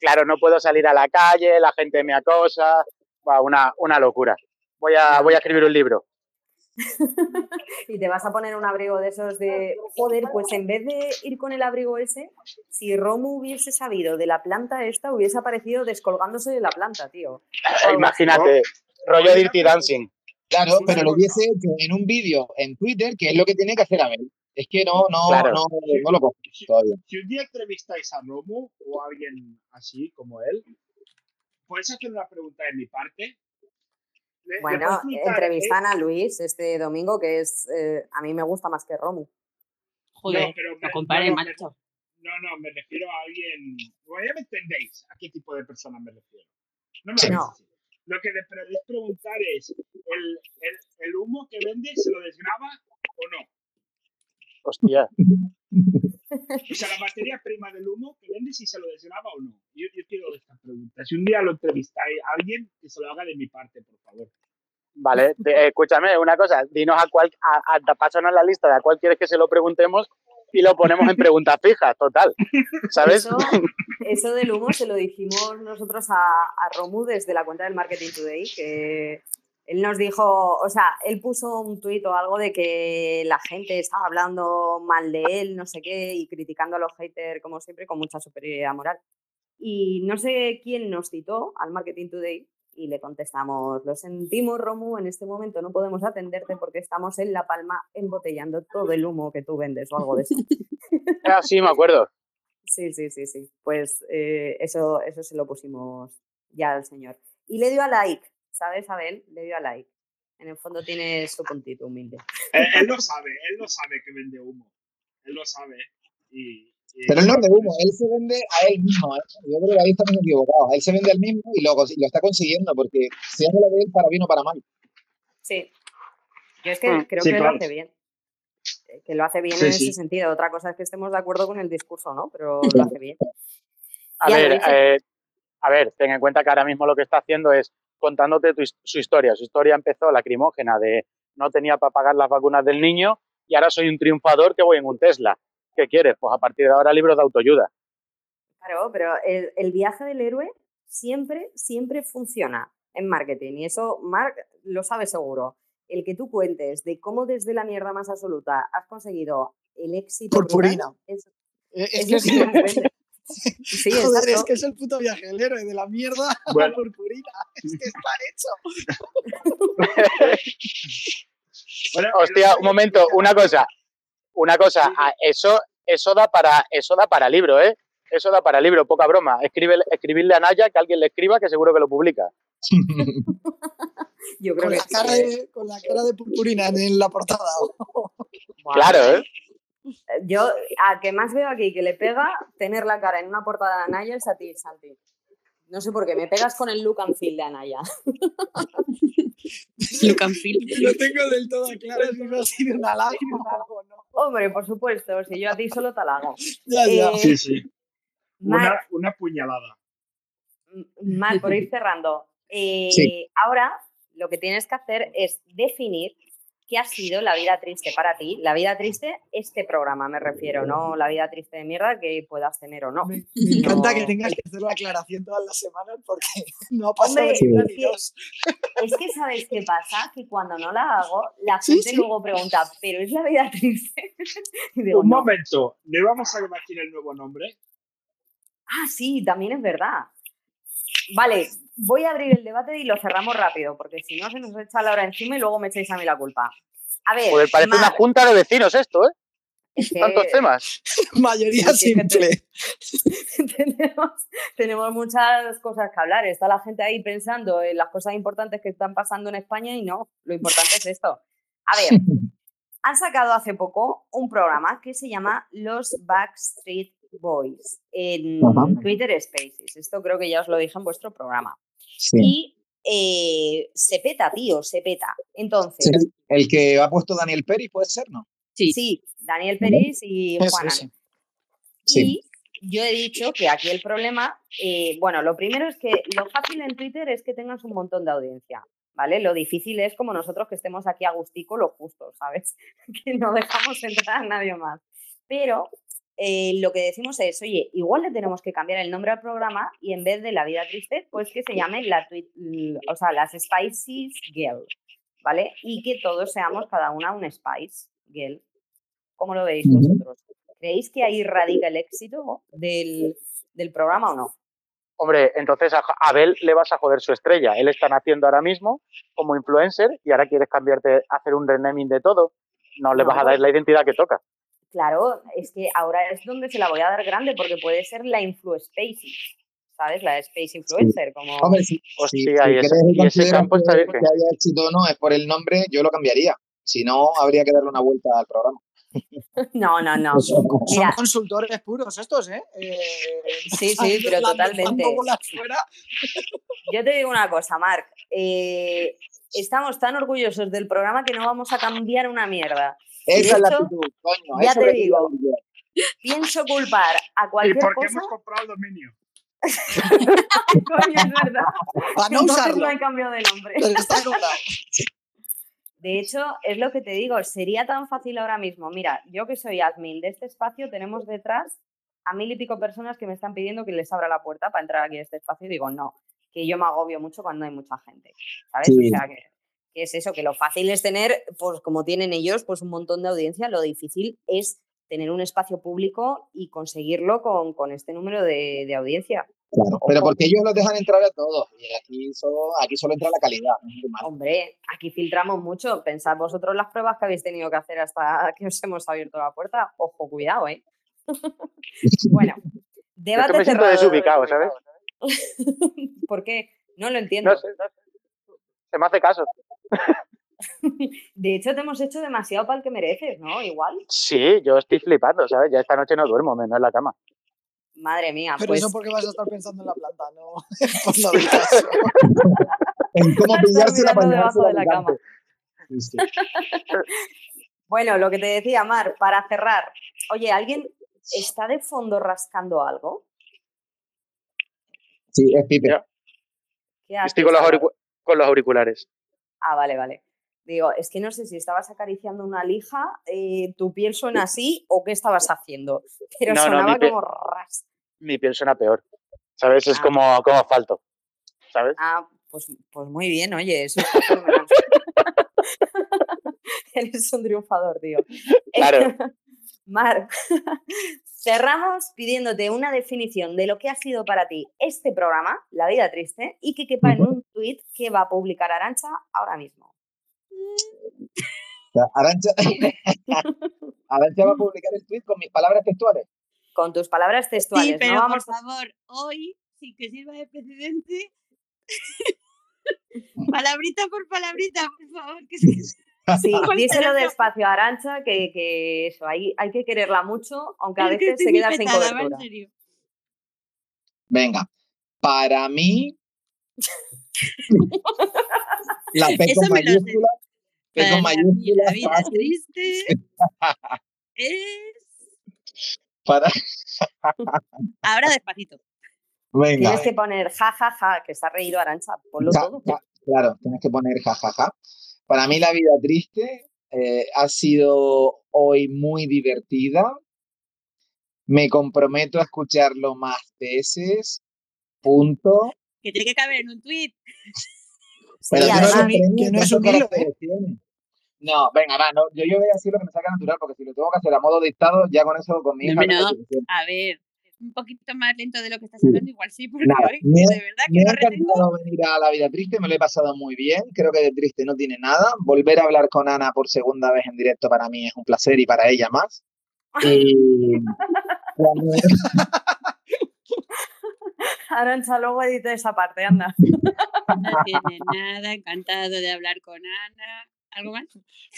claro, no puedo salir a la calle, la gente me acosa, va, una, una locura. Voy a, voy a escribir un libro. y te vas a poner un abrigo de esos de, joder, pues en vez de ir con el abrigo ese, si Romu hubiese sabido de la planta esta, hubiese aparecido descolgándose de la planta, tío. Imagínate, rollo Dirty Dancing. Claro, Sí, pero sí. lo hubiese hecho en un vídeo en Twitter, que es lo que tiene que hacer Abel. Es que no, no, Claro. no, no lo cojo todavía. Si un día entrevistáis a Romo o a alguien así como él, ¿puedes hacer una pregunta de mi parte? Le- Bueno, preguntar, entrevistan ¿eh? a Luis este domingo, que es, eh, a mí me gusta más que Romu. Joder, No, pero me- compare, no, no, me- macho. No, no, me refiero a alguien. Bueno, ya me entendéis a qué tipo de persona me refiero. No me No. Lo que le podéis preguntar es: ¿el, el, el humo que vende se lo desgraba o no? Hostia. O sea, la materia prima del humo que vende, si se lo desgraba o no. Yo, yo quiero esta pregunta. Si un día lo entrevistáis a alguien, que se lo haga de mi parte, por favor. Vale, te- escúchame una cosa, dinos a cuál, a, a, pásanos la lista de a cuál quieres que se lo preguntemos y lo ponemos en preguntas fijas, total. ¿Sabes? Eso, eso del humo se lo dijimos nosotros a, a Romu desde la cuenta del Marketing Today, que él nos dijo, o sea, él puso un tuit o algo de que la gente estaba hablando mal de él, no sé qué, y criticando a los haters, como siempre, con mucha superioridad moral. Y no sé quién nos citó al Marketing Today y le contestamos, lo sentimos, Romu, en este momento no podemos atenderte porque estamos en La Palma embotellando todo el humo que tú vendes o algo de eso. Ah, sí, me acuerdo. Sí, sí, sí, sí. Pues eh, eso, eso se lo pusimos ya al señor. Y le dio a like, ¿sabes, Abel? Le dio a like. En el fondo tiene su puntito humilde. Él, él lo sabe, él lo sabe que vende humo. Él lo sabe. Y, y- Pero él no es de humo, él se vende a él mismo. ¿eh? Yo creo que ahí estamos equivocados. Él se vende al mismo y lo, y lo está consiguiendo porque se habla de él para bien o para mal. Sí. Yo es que Mm, creo sí, que claro. lo hace bien. Eh, Que lo hace bien Sí, en sí. ese sentido. Otra cosa es que estemos de acuerdo con el discurso, ¿no? Pero lo hace bien. A ver, eh, a ver, ten en cuenta que ahora mismo lo que está haciendo es contándote tu su historia. Su historia empezó lacrimógena de no tenía para pagar las vacunas del niño y ahora soy un triunfador que voy en un Tesla. ¿Qué quieres? Pues a partir de ahora libros de autoayuda. Claro, pero el, el viaje del héroe siempre, siempre funciona en marketing. Y eso Mark lo sabe seguro. El que tú cuentes de cómo desde la mierda más absoluta has conseguido el éxito. Purpurina. es, Eh, Es es que es. Sí, joder, es que es el puto viaje del héroe de la mierda a Bueno. la purpurina. Es que está hecho. Bueno, Hostia, un momento, una cosa. Una cosa, Sí. eso, eso da para, eso da para libro, ¿eh? Eso da para libro, poca broma. Escribe, escribirle a Naya que alguien le escriba que seguro que lo publica. Yo creo Con que la, sí, cara ¿eh? de, con la cara de purpurina en la portada. Claro, ¿eh? Yo, a que más veo aquí que le pega tener la cara en una portada de Anaya es a ti, Santi. No sé por qué, me pegas con el look and feel de Anaya. Look and feel. No tengo del todo claro si me ha sido una lágrima o no. Hombre, por supuesto, si yo a ti solo te halago. Ya, ya. Eh, Sí, sí. Una, Mar, una puñalada. Mar, por ir cerrando. eh, Sí. Ahora lo que tienes que hacer es definir qué ha sido la vida triste para ti. La vida triste, este programa me refiero, no la vida triste de mierda que puedas tener o no. Me, me encanta No. que tengas que hacer la aclaración todas las semanas porque no ha pasado Hombre, es que- dos. Es que sabes qué pasa, que cuando no la hago, la gente sí. luego pregunta, ¿pero es la vida triste? Digo, Un no. momento, ¿no íbamos a debatir el nuevo nombre? Ah, sí, también es verdad. Vale, voy a abrir el debate y lo cerramos rápido, porque si no se nos echa la hora encima y luego me echáis a mí la culpa. A ver, Joder, parece una junta de vecinos esto, ¿eh? es que Tantos temas. Mayoría simple. tenemos, tenemos muchas cosas que hablar. Está la gente ahí pensando en las cosas importantes que están pasando en España y no, lo importante es esto. A ver, han sacado hace poco un programa que se llama Los Backstreet Boys en Ajá. Twitter Spaces. Esto creo que ya os lo dije en vuestro programa. Sí. Y eh, se peta, tío, se peta. Entonces, Sí, El que ha puesto Daniel Peri puede ser, ¿no? Sí. sí, Daniel Peris y. Sí. Y yo he dicho que aquí el problema, eh, bueno, lo primero es que lo fácil en Twitter es que tengas un montón de audiencia, ¿vale? Lo difícil es como nosotros que estemos aquí a gustico, lo justo, ¿sabes? que no dejamos entrar a nadie más. Pero eh, lo que decimos es, oye, igual le tenemos que cambiar el nombre al programa y en vez de La Vida Triste, pues que se llame la o sea, las Spices Girl, ¿vale? Y que todos seamos cada una un Spice Girl. ¿Cómo lo veis vosotros? ¿Creéis que ahí radica el éxito del, del programa o no? Hombre, entonces a Abel le vas a joder su estrella. Él está naciendo ahora mismo como influencer y ahora quieres cambiarte, hacer un renaming de todo. No le No, vas a dar la identidad que toca. Claro, es que ahora es donde se la voy a dar grande porque puede ser la Influspacey, ¿sabes? La Space Influencer, como... Hombre, si, si- Hostia, si y ese- y ese campo está que haya éxito o no es por el nombre, yo lo cambiaría. Si no, habría que darle una vuelta al programa. No, no, no. Son Mira, consultores puros estos, ¿eh? Eh, Sí, sí, pero totalmente. yo te digo una cosa, Marc. eh, estamos tan orgullosos del programa que no vamos a cambiar una mierda. De Esa es la hecho, actitud, coño. ya te digo. Pienso culpar a ¿Y cualquier por qué cosa. hemos comprado el dominio? Coño, es verdad. Para no Entonces usarlo. no hay cambio de nombre. Pero está cobrado. De hecho, es lo que te digo, sería tan fácil ahora mismo. Mira, yo que soy admin de este espacio, tenemos detrás a mil y pico personas que me están pidiendo que les abra la puerta para entrar aquí a este espacio y digo, no, que yo me agobio mucho cuando hay mucha gente. ¿Sabes? Sí. O sea, que, que es eso, que lo fácil es tener, pues como tienen ellos, pues un montón de audiencia, lo difícil es tener un espacio público y conseguirlo con, con este número de, de audiencia. Claro, pero porque ellos los dejan entrar a todos. Y aquí solo, aquí solo entra la calidad. no es. Hombre, aquí filtramos mucho. Pensad vosotros las pruebas que habéis tenido que hacer hasta que os hemos abierto la puerta. Ojo, cuidado, ¿eh? bueno, Es debate que me siento cerrado. desubicado, ¿sabes? ¿Por qué? No lo entiendo. No sé, no sé. Se me hace caso. De hecho, te hemos hecho demasiado para el que mereces, ¿no? Igual. Sí, yo estoy flipando, ¿sabes? Ya esta noche no duermo, menos en la cama. Madre mía, Pero pues eso porque vas a estar pensando en la planta, no por lo del caso. En cómo Vas a estar pillársela para mirando debajo de la cama. Sí, sí. Bueno, lo que te decía, Mar, para cerrar. Oye, ¿alguien está de fondo rascando algo? Sí, es Pipe. Ya, ¿Qué haces Estoy con los, con los auriculares. Ah, vale, vale. Digo, es que no sé si estabas acariciando una lija, eh, tu piel suena así o qué estabas haciendo. Pero No, sonaba como ras. Mi piel suena peor. ¿Sabes? Es Ah. como, como asfalto. ¿Sabes? Ah, pues, pues muy bien, oye, eso fenomenal. Eres un triunfador, tío. Claro. Mar, cerramos pidiéndote una definición de lo que ha sido para ti este programa, La Vida Triste, y que quepa en un tuit que va a publicar Arancha ahora mismo. Arancha, Arancha va a publicar el tweet con mis palabras textuales. Con tus palabras textuales, Sí, pero no vamos por favor, hoy, sin que sirva de precedente, palabrita por palabrita, por favor, que es que Sí, díselo despacio a Arancha, que, que eso, hay, hay que quererla mucho, aunque a es veces se queda sin cobertura. serio. Venga, para mí, la P Eso con me lo sé. mayúscula, P con mayúscula, la vida fácil, triste es... para... Ahora despacito. Venga, Tienes que poner ja, ja, ja, que se ha reído Arancha, ponlo Ja, todo. ja, claro, tienes que poner jajaja. Para mí la vida triste eh, ha sido hoy muy divertida. Me comprometo a escucharlo más veces. Punto. Que tiene que caber en un tuit. Pero Sí, además, que no es cuántos un hilo, ¿eh? caracteres tiene. No, venga, va, no, yo, yo voy a decir lo que me saca natural, porque si lo tengo que hacer a modo dictado, ya con eso con mi No, no. A ver, un poquito más lento de lo que estás Sí. hablando, igual sí, porque Nada, hoy, me, de verdad que me no ha retengo. encantado venir a la vida triste, me lo he pasado muy bien, creo que de triste no tiene nada. Volver a hablar con Ana por segunda vez en directo para mí es un placer y para ella más. Y cuando- Arancha, luego edita esa parte, anda. No tiene nada, encantado de hablar con Ana. ¿Algo más?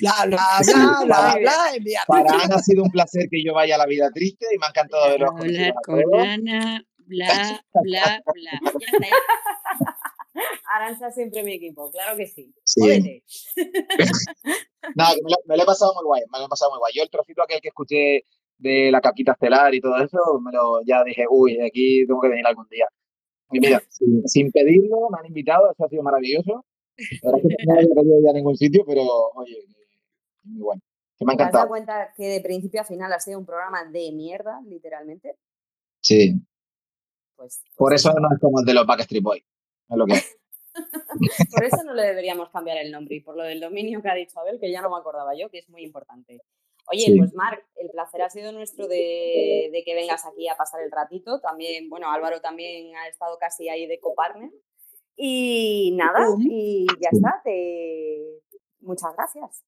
Bla, bla, bla, bla, bla, para Ana ha sido un placer que yo vaya a la vida triste y me ha encantado conocidos Hablar con. Ana, bla, bla, bla. Ya está, ya. Arancha siempre mi equipo, claro que sí. Sí. Que me lo, me lo he pasado muy guay, me lo he pasado muy guay. Yo el trocito aquel que escuché de la caquita estelar y todo eso, me lo ya dije, uy, aquí tengo que venir algún día. Y mira, sin, sin pedirlo, me han invitado, eso ha sido maravilloso. La verdad es que no pedido ya a ningún sitio, pero oye, que- muy bueno. Que me ha ¿Te has dado cuenta que de principio a final ha sido un programa de mierda, literalmente? Sí, Pues, pues por eso no es como el de los Backstreet Boys. Es lo que es. Por eso no le deberíamos cambiar el nombre y por lo del dominio que ha dicho Abel, que ya no me acordaba yo, que es muy importante. Oye, Sí. pues Marc, el placer ha sido nuestro de, de que vengas aquí a pasar el ratito. También, bueno, Álvaro también ha estado casi ahí de copartner. Y nada, y ya está. Te... Muchas gracias.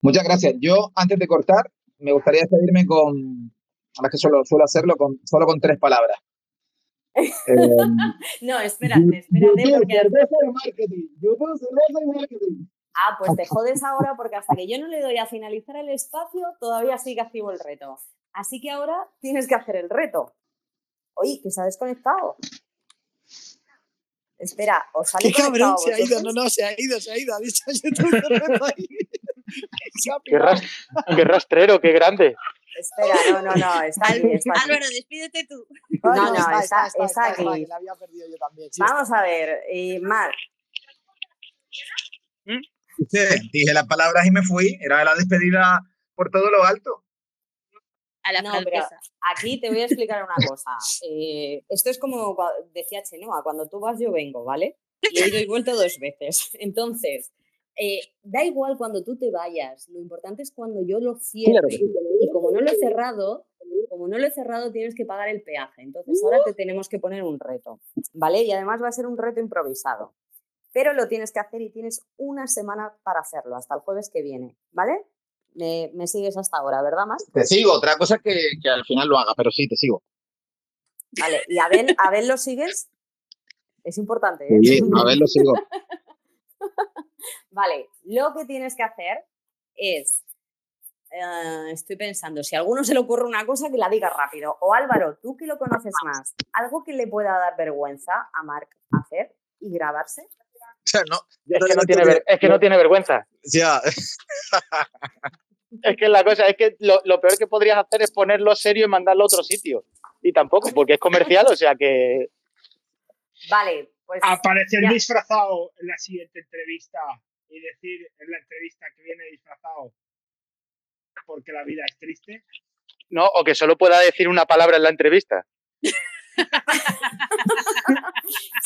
Muchas gracias. Yo, antes de cortar, me gustaría despedirme con, ahora que solo suelo hacerlo, con, solo con tres palabras. Eh, No, espérate, espérate, YouTube, porque... cerveza y marketing. YouTube, cerveza y marketing. Ah, pues te jodes ahora porque hasta que yo no le doy a finalizar el espacio, todavía sigue activo el reto. Así que ahora tienes que hacer el reto. Oye, que se ha desconectado. Espera, ¿os sale Qué cabrón, se ha ido, no, no, se ha ido, se ha ido, ha dicho YouTube ahí. Qué, ras- qué rastrero, qué grande. Espera, no, no, no, está aquí, está aquí. Álvaro, despídete tú. Ah, No, no, está- está aquí. la había perdido yo también. sí, Vamos a ver, eh, Marc, Ustedes, dije las palabras y me fui. Era la despedida por todo lo alto. A la No, pero francesa. aquí te voy a explicar una cosa. Eh, esto es como decía Chenoa, cuando tú vas yo vengo, ¿vale? Y he ido y vuelto dos veces. Entonces, eh, da igual cuando tú te vayas, lo importante es cuando yo lo cierre. Claro. Y como no lo he cerrado, como no lo he cerrado, tienes que pagar el peaje. Entonces ahora te tenemos que poner un reto, ¿vale? Y además va a ser un reto improvisado. Pero lo tienes que hacer y tienes una semana para hacerlo, hasta el jueves que viene, ¿vale? Me, me sigues hasta ahora, ¿verdad, Mar? Te sigo. Otra cosa es que, que al final lo haga, pero sí, te sigo. Vale, ¿y Abel, Abel lo sigues? Es importante, ¿eh? Sí, a ver, lo sigo. Vale, lo que tienes que hacer es. eh, estoy pensando, si a alguno se le ocurre una cosa, que la diga rápido. O Álvaro, tú que lo conoces más, algo que le pueda dar vergüenza a Marc hacer y grabarse. O sea, no. Es que no, tiene ver- es que no tiene vergüenza. Ya. Es que la cosa es que lo, lo peor que podrías hacer es ponerlo serio y mandarlo a otro sitio. Y tampoco, porque es comercial, o sea que. Vale, pues. Aparecer ya. disfrazado en la siguiente entrevista y decir en la entrevista que viene disfrazado porque la vida es triste. No, o que solo pueda decir una palabra en la entrevista.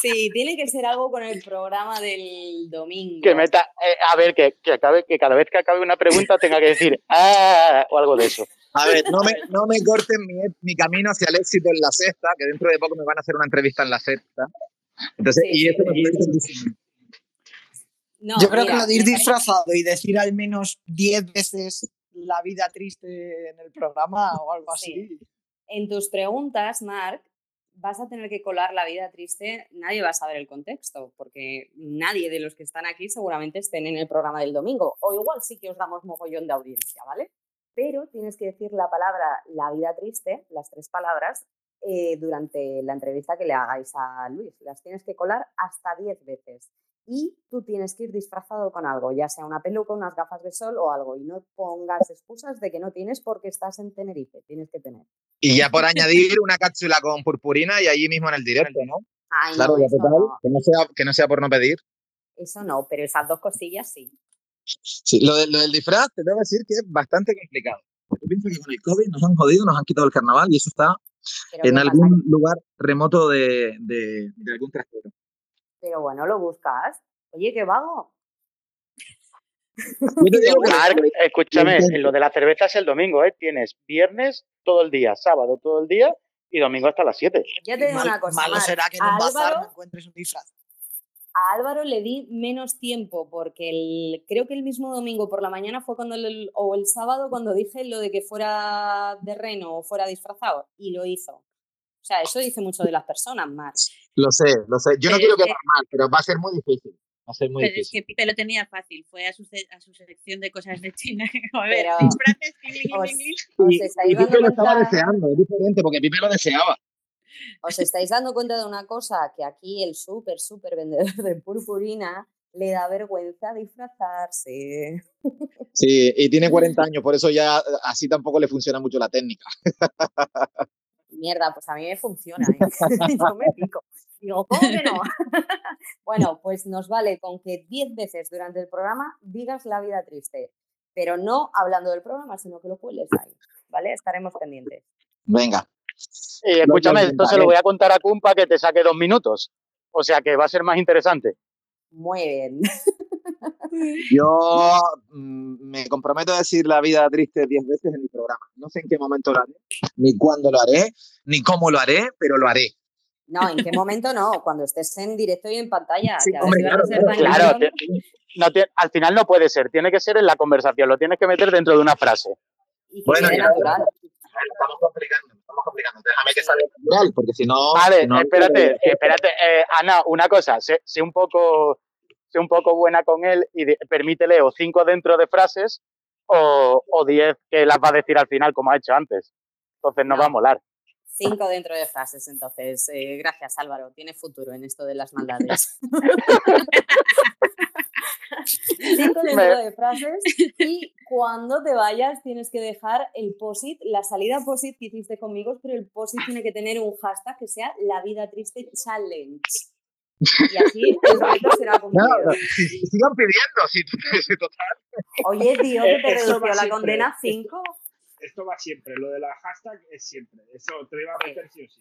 Sí, tiene que ser algo con el programa del domingo. Que meta. eh, a ver, que, que acabe, que cada vez que acabe una pregunta tenga que decir ¡Ah! o algo de eso. A ver, no me, no me corten mi, mi camino hacia el éxito en la sexta, que dentro de poco me van a hacer una entrevista en la sexta. Entonces, Sí, y eso me sí. parece muchísimo. No, Yo creo que mira, lo de ir me parece- disfrazado y decir al menos 10 veces la vida triste en el programa o algo así. Sí. En tus preguntas, Marc, vas a tener que colar la vida triste. Nadie va a saber el contexto, porque nadie de los que están aquí seguramente estén en el programa del domingo. O igual sí que os damos mogollón de audiencia, ¿vale? Pero tienes que decir la palabra la vida triste, las tres palabras, eh, durante la entrevista que le hagáis a Luis. Las tienes que colar hasta 10 veces. Y tú tienes que ir disfrazado con algo, ya sea una peluca, unas gafas de sol o algo. Y no pongas excusas de que no tienes porque estás en Tenerife. Tienes que tener. Y ya por añadir una cápsula con purpurina y allí mismo en el directo, ¿no? Ay, Claro, no, total, no, que no, sea, que no sea por no pedir. eso no, pero esas dos cosillas sí. Sí, lo, de- lo del disfraz, te tengo que decir que es bastante complicado. Yo pienso que con el COVID nos han jodido, nos han quitado el carnaval y eso está Pero, en algún lugar remoto de, de, de algún trastero. Pero bueno, lo buscas. Oye, qué vago. Yo te digo que- Marc, escúchame, en lo de la cerveza es el domingo, ¿eh? Tienes viernes todo el día, sábado todo el día y domingo hasta las 7. Yo te digo Mal- una cosa. malo será que en a un bazar no encuentres un disfraz. a Álvaro le di menos tiempo porque el, creo que el mismo domingo por la mañana fue cuando el, o el sábado cuando dije lo de que fuera de reno o fuera disfrazado y lo hizo. O sea, eso dice mucho de las personas, Marc. Lo sé, lo sé. Yo no quiero es que- quedar mal, pero va a ser muy difícil. Va a ser muy Pero es difícil. que Pipe lo tenía fácil, fue a su, a su selección de cosas de China. A ver, Pero- disfraces, Os, estáis y dando Pipe lo estaba cuenta- deseando, es diferente, porque Pipe lo deseaba. ¿Os estáis dando cuenta de una cosa? Que aquí el súper, súper vendedor de purpurina le da vergüenza disfrazarse. Sí, y tiene 40 años, por eso ya así tampoco le funciona mucho la técnica. Mierda, pues a mí me funciona. ¿eh? Yo me pico. Digo, ¿cómo que no? bueno, pues nos vale con que 10 veces durante el programa digas la vida triste, pero no hablando del programa, sino que lo cueles ahí. ¿Vale? Estaremos pendientes. Venga. Y Lo escúchame, esto se lo voy a contar a Kumpa que te saque dos minutos. O sea que va a ser más interesante. Muy bien. Yo mm, me comprometo a decir la vida triste 10 veces en el programa. No sé en qué momento lo haré, ni cuándo lo haré, ni cómo lo haré, pero lo haré. No, ¿en qué momento no? Cuando estés en directo y en pantalla. Sí, hombre, claro, ser tan Claro, cabrón. te- no te- al final no puede ser, tiene que ser en la conversación, lo tienes que meter dentro de una frase. y Bueno, ya, natural. Estamos complicando, estamos complicando. Déjame que salga natural, porque si no. Vale, no- espérate, espérate, eh, Ana, una cosa, sé, sé un poco, sé un poco buena con él y de- permítele o cinco dentro de frases o, o diez que las va a decir al final como ha hecho antes. Entonces no, No. va a molar. Cinco dentro de frases, entonces. eh, gracias, Álvaro. Tiene futuro en esto de las maldades. Cinco dentro de frases y cuando te vayas tienes que dejar el posit, la salida posit que hiciste conmigo, pero el posit tiene que tener un hashtag que sea la vida triste challenge. Y así el reto será cumplido. no, si- si sigan pidiendo, si, si total. Oye, tío, que te redució la siempre. condena a cinco. Esto va siempre, lo de la hashtag es siempre. Eso te lo iba a meter sí o sí.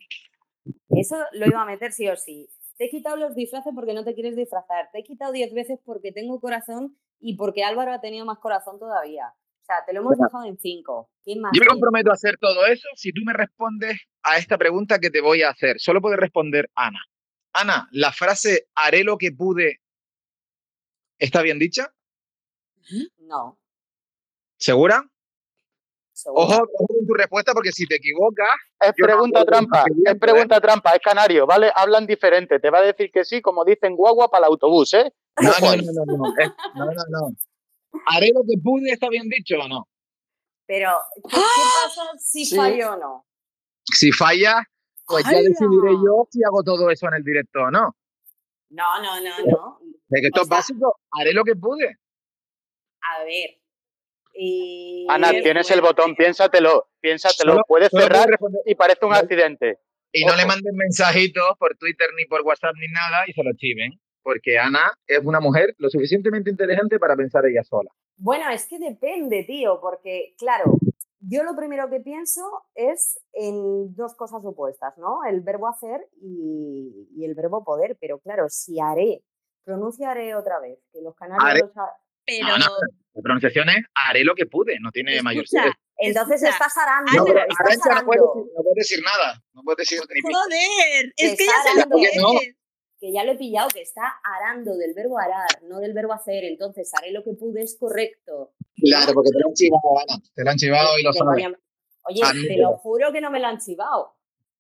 Eso lo iba a meter sí o sí. Te he quitado los disfraces porque no te quieres disfrazar. Te he quitado 10 veces porque tengo corazón y porque Álvaro ha tenido más corazón todavía. O sea, te lo hemos dejado en 5. ¿Qué más? Yo me comprometo a hacer todo eso si tú me respondes a esta pregunta que te voy a hacer. Solo puede responder Ana. Ana, la frase haré lo que pude está bien dicha. No. ¿Segura? Ojo, ojo con tu respuesta porque si te equivocas, Es no pregunta trampa, es pregunta trampa, es canario, ¿vale? Hablan diferente, te va a decir que sí, como dicen guagua para el autobús, ¿eh? no, no, no, no, no, es- no, no, no. ¿Haré lo que pude está bien dicho o no? Pero, ¿qué, qué pasa si Sí. fallo o no? Si falla, pues ya decidiré yo si hago todo eso en el directo o no. No, no, no, no. Es que esto O es sea- básico. Haré lo que pude. A ver. Y Ana, es tienes el botón, piénsatelo, piénsatelo. Solo- Puedes solo cerrar y parece un accidente. Y no le manden mensajitos por Twitter ni por WhatsApp ni nada y se lo chiven. Porque Ana es una mujer lo suficientemente inteligente para pensar ella sola. Bueno, es que depende, tío, porque, claro, yo lo primero que pienso es en dos cosas opuestas, ¿no? El verbo hacer y, y el verbo poder, pero claro, si haré, pronunciaré otra vez, que los Haré. canarios... ha- Pero No, no, la pronunciación es haré lo que pude, no tiene mayor sentido. Entonces escucha, estás arando, No, pero estás Arantxa no no puede decir nada. No puede decir joder, es que ya sé lo que ya lo he pillado, que está arando del verbo arar, no del verbo hacer, entonces haré lo que pude es correcto. Claro, porque te lo han chivado, Ana. Te lo han chivado y lo sabes. Oye, te lo juro que no me lo han chivado.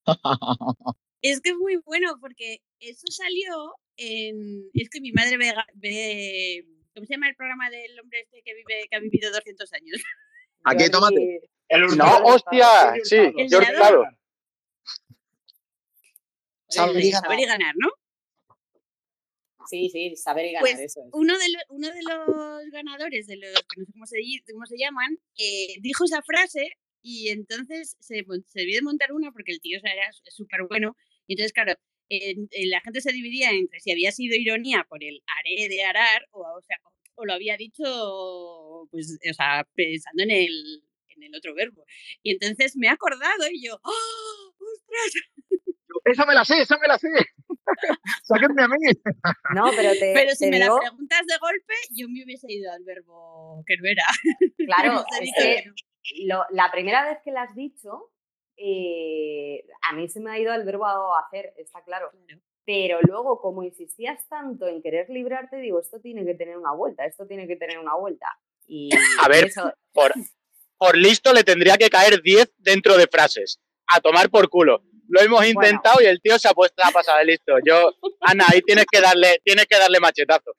Es que es muy bueno porque eso salió en. Es que mi madre ve, ¿Cómo se llama el programa del hombre este que vive que ha vivido 200 años? Aquí, ni- El No, hostia, sí, mirador. claro. Saber y ganar, ¿no? Sí, sí, saber y ganar, Pues eso es. uno de, los, uno de los ganadores, de los que no sé cómo se, cómo se llaman, eh, dijo esa frase y entonces se, se debió de montar una porque el tío o sea, era súper bueno. Y entonces, claro, en la gente se dividía entre si había sido ironía por el haré de arar o, o sea, o lo había dicho pues, o sea, pensando en el, en el otro verbo. Y entonces me he acordado y yo, ¡oh, ¡ostras! Esa me la sé, esa me la sé. Sáquenme a mí. No, pero te, Pero si te me la digo, preguntas de golpe, yo me hubiese ido al verbo que no era. claro, es que que no. lo- la primera vez que la has dicho, eh, a mí se me ha ido el verbo hacer, está claro. Claro. Pero luego, como insistías tanto en querer librarte, digo, esto tiene que tener una vuelta, esto tiene que tener una vuelta. Y A ver, eso, por, por listo le tendría que caer 10 dentro de frases. A tomar por culo. Lo hemos intentado y el tío se ha puesto a pasar de listo. Yo, Ana, ahí tienes que darle, tienes que darle machetazo.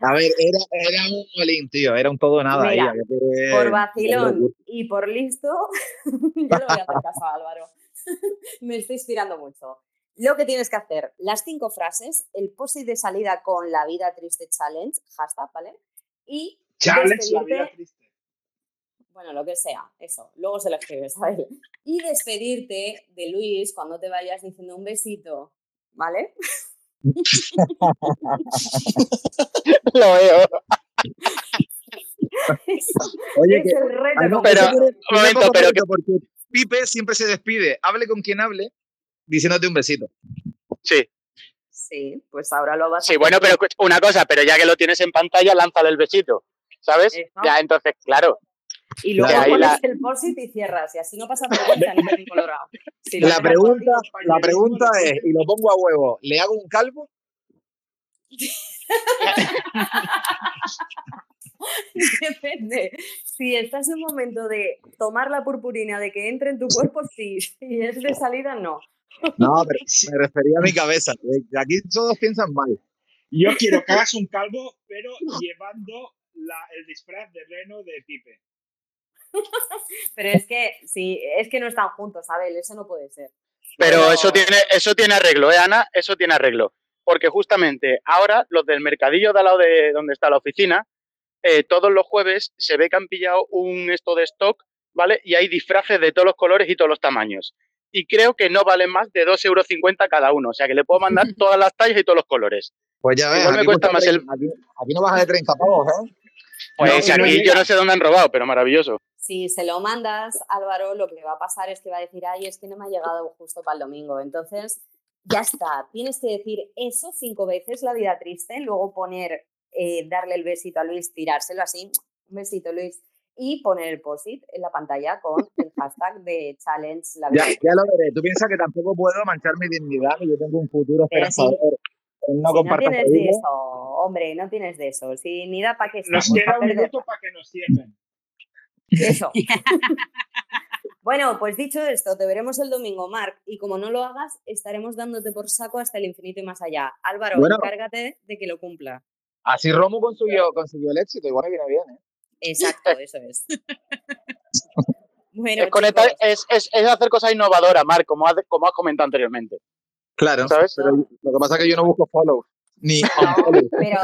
A ver, era, era un molín, tío. Era un todo nada. ahí, Mira, había que- por vacilón y por listo, yo le voy a hacer caso a Álvaro. Me estoy inspirando mucho. Lo que tienes que hacer, las cinco frases, el post de salida con la vida triste challenge, hashtag, ¿vale? Y Challenge la vida triste. Bueno, lo que sea, eso, luego se lo escribes a él. Y despedirte de Luis cuando te vayas diciendo un besito, ¿vale? Lo veo. Eso Oye, es que, el reto. Tiene- un momento, poco pero mérito porque Pipe siempre se despide, hable con quien hable, diciéndote un besito. Sí, Sí, pues ahora lo vas a sí, bueno, pero una cosa, pero ya que lo tienes en pantalla, lánzale el besito. ¿Sabes? Eso. Ya, entonces, claro. Y luego pones la- el post y cierras, y así no pasa vergüenza ni colorado. Si lo La pregunta, la pregunta es, y lo pongo a huevo, ¿le hago un calvo? Depende. Si estás en un momento de tomar la purpurina, de que entre en tu cuerpo, sí. Si es de salida, no. No, pero me refería a mi cabeza. Aquí todos piensan mal. Yo quiero que hagas un calvo, pero llevando la- el disfraz de Reno de Pipe. Pero es que, sí, es que no están juntos, Abel, eso no puede ser. Pero eso tiene, eso tiene arreglo, ¿eh, Ana? Eso tiene arreglo. Porque justamente ahora los del mercadillo de al lado de donde está la oficina, eh, todos los jueves se ve que han pillado un esto de stock, ¿vale? Y hay disfraces de todos los colores y todos los tamaños. Y creo que no valen más de 2,50 euros cada uno. O sea que le puedo mandar todas las tallas y todos los colores. Pues ya ves, Igual me aquí, cuesta más el- 30, aquí, aquí no baja de 30 pavos, ¿eh? Pues No, y no aquí yo no sé dónde han robado, pero maravilloso. Si se lo mandas, Álvaro, lo que va a pasar es que va a decir, ay, es que no me ha llegado justo para el domingo. Entonces, ya está. Tienes que decir eso cinco veces, la vida triste, luego poner, eh, darle el besito a Luis, tirárselo así, un besito, Luis, y poner el post-it en la pantalla con el hashtag de challenge la vida Ya, ya lo veré. Tú piensas que tampoco puedo manchar mi dignidad, que yo tengo un futuro Pero esperanzador. no Si no tienes de eso, hombre, no tienes de eso. Si ni da para qué Nos queda un minuto para que nos cierren. Eso. bueno, pues dicho esto, te veremos el domingo, Marc, y como no lo hagas, estaremos dándote por saco hasta el infinito y más allá. Álvaro, Bueno. encárgate de que lo cumpla. Así Romu consiguió, consiguió el éxito, igual me viene bien, ¿eh? Exacto, eso es. bueno, es, conectar, es, es- es hacer cosas innovadoras, Marc, como has, como has comentado anteriormente. Claro, ¿Sabes? pero lo que pasa es que yo no busco follow. Ni no, pero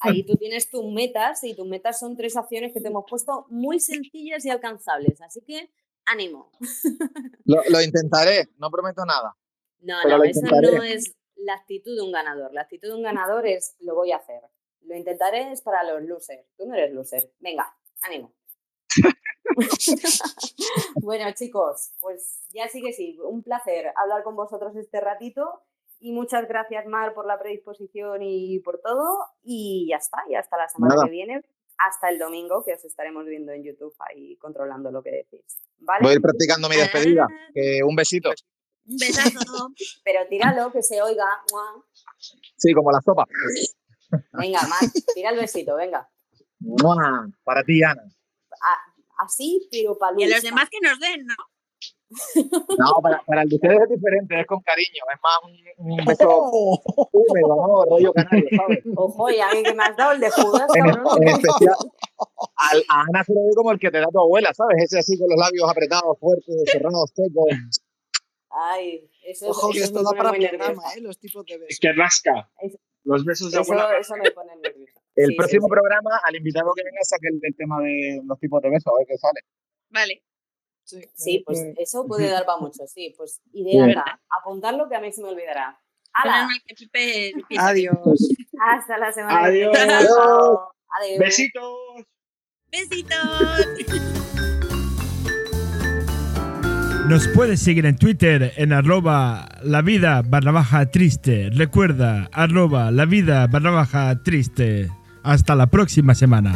Ahí tú tienes tus metas y tus metas son tres acciones que te hemos puesto muy sencillas y alcanzables. Así que ánimo. Lo, lo intentaré, no prometo nada. No, no, esa no es la actitud de un ganador. La actitud de un ganador es lo voy a hacer. Lo intentaré es para los losers. Tú no eres loser. Venga, ánimo. bueno, chicos, pues ya sí que sí, un placer hablar con vosotros este ratito y muchas gracias, Mar, por la predisposición y por todo. Y ya está, y hasta la semana Nada. que viene, hasta el domingo, que os estaremos viendo en YouTube ahí controlando lo que decís. ¿Vale? Voy a ir practicando mi despedida. Que un besito. Un besazo. Pero tíralo, que se oiga. Mua. Sí, como la sopa. Venga, Mar, tira el besito, venga. ¡Mua! Para ti, Ana. A- así, pero para Y a los demás que nos den, ¿no? No, para, para el de ustedes es diferente, es con cariño. Es más un, un beso húmedo, ¿no? Rollo canario, ¿sabes? Ojo, y a mí que me has dado el de Judas, En, cabrón. en especial, al- a Ana se lo ve como el que te da tu abuela, ¿sabes? Ese así con los labios apretados, fuertes, cerrados, secos. Ay, eso, Ojo que esto da para programa. ¿eh? Los tipos de besos. Es que rasca. Los besos de Eso, abuela. eso me pone nerviosa. El Sí, sí, próximo sí. programa, al invitado que venga, saque el, el tema de los tipos de besos, a ver qué sale. Vale. Sí, Sí, me- pues me- eso puede dar para mucho, sí. Pues idea Sí. acá. Apuntarlo que a mí se me olvidará. ¡Hala! Adiós. Hasta la semana. Adiós. Adiós. Besitos. Besitos. Nos puedes seguir en Twitter en arroba la vida barra baja triste. Recuerda, arroba la vida barra baja triste. Hasta la próxima semana.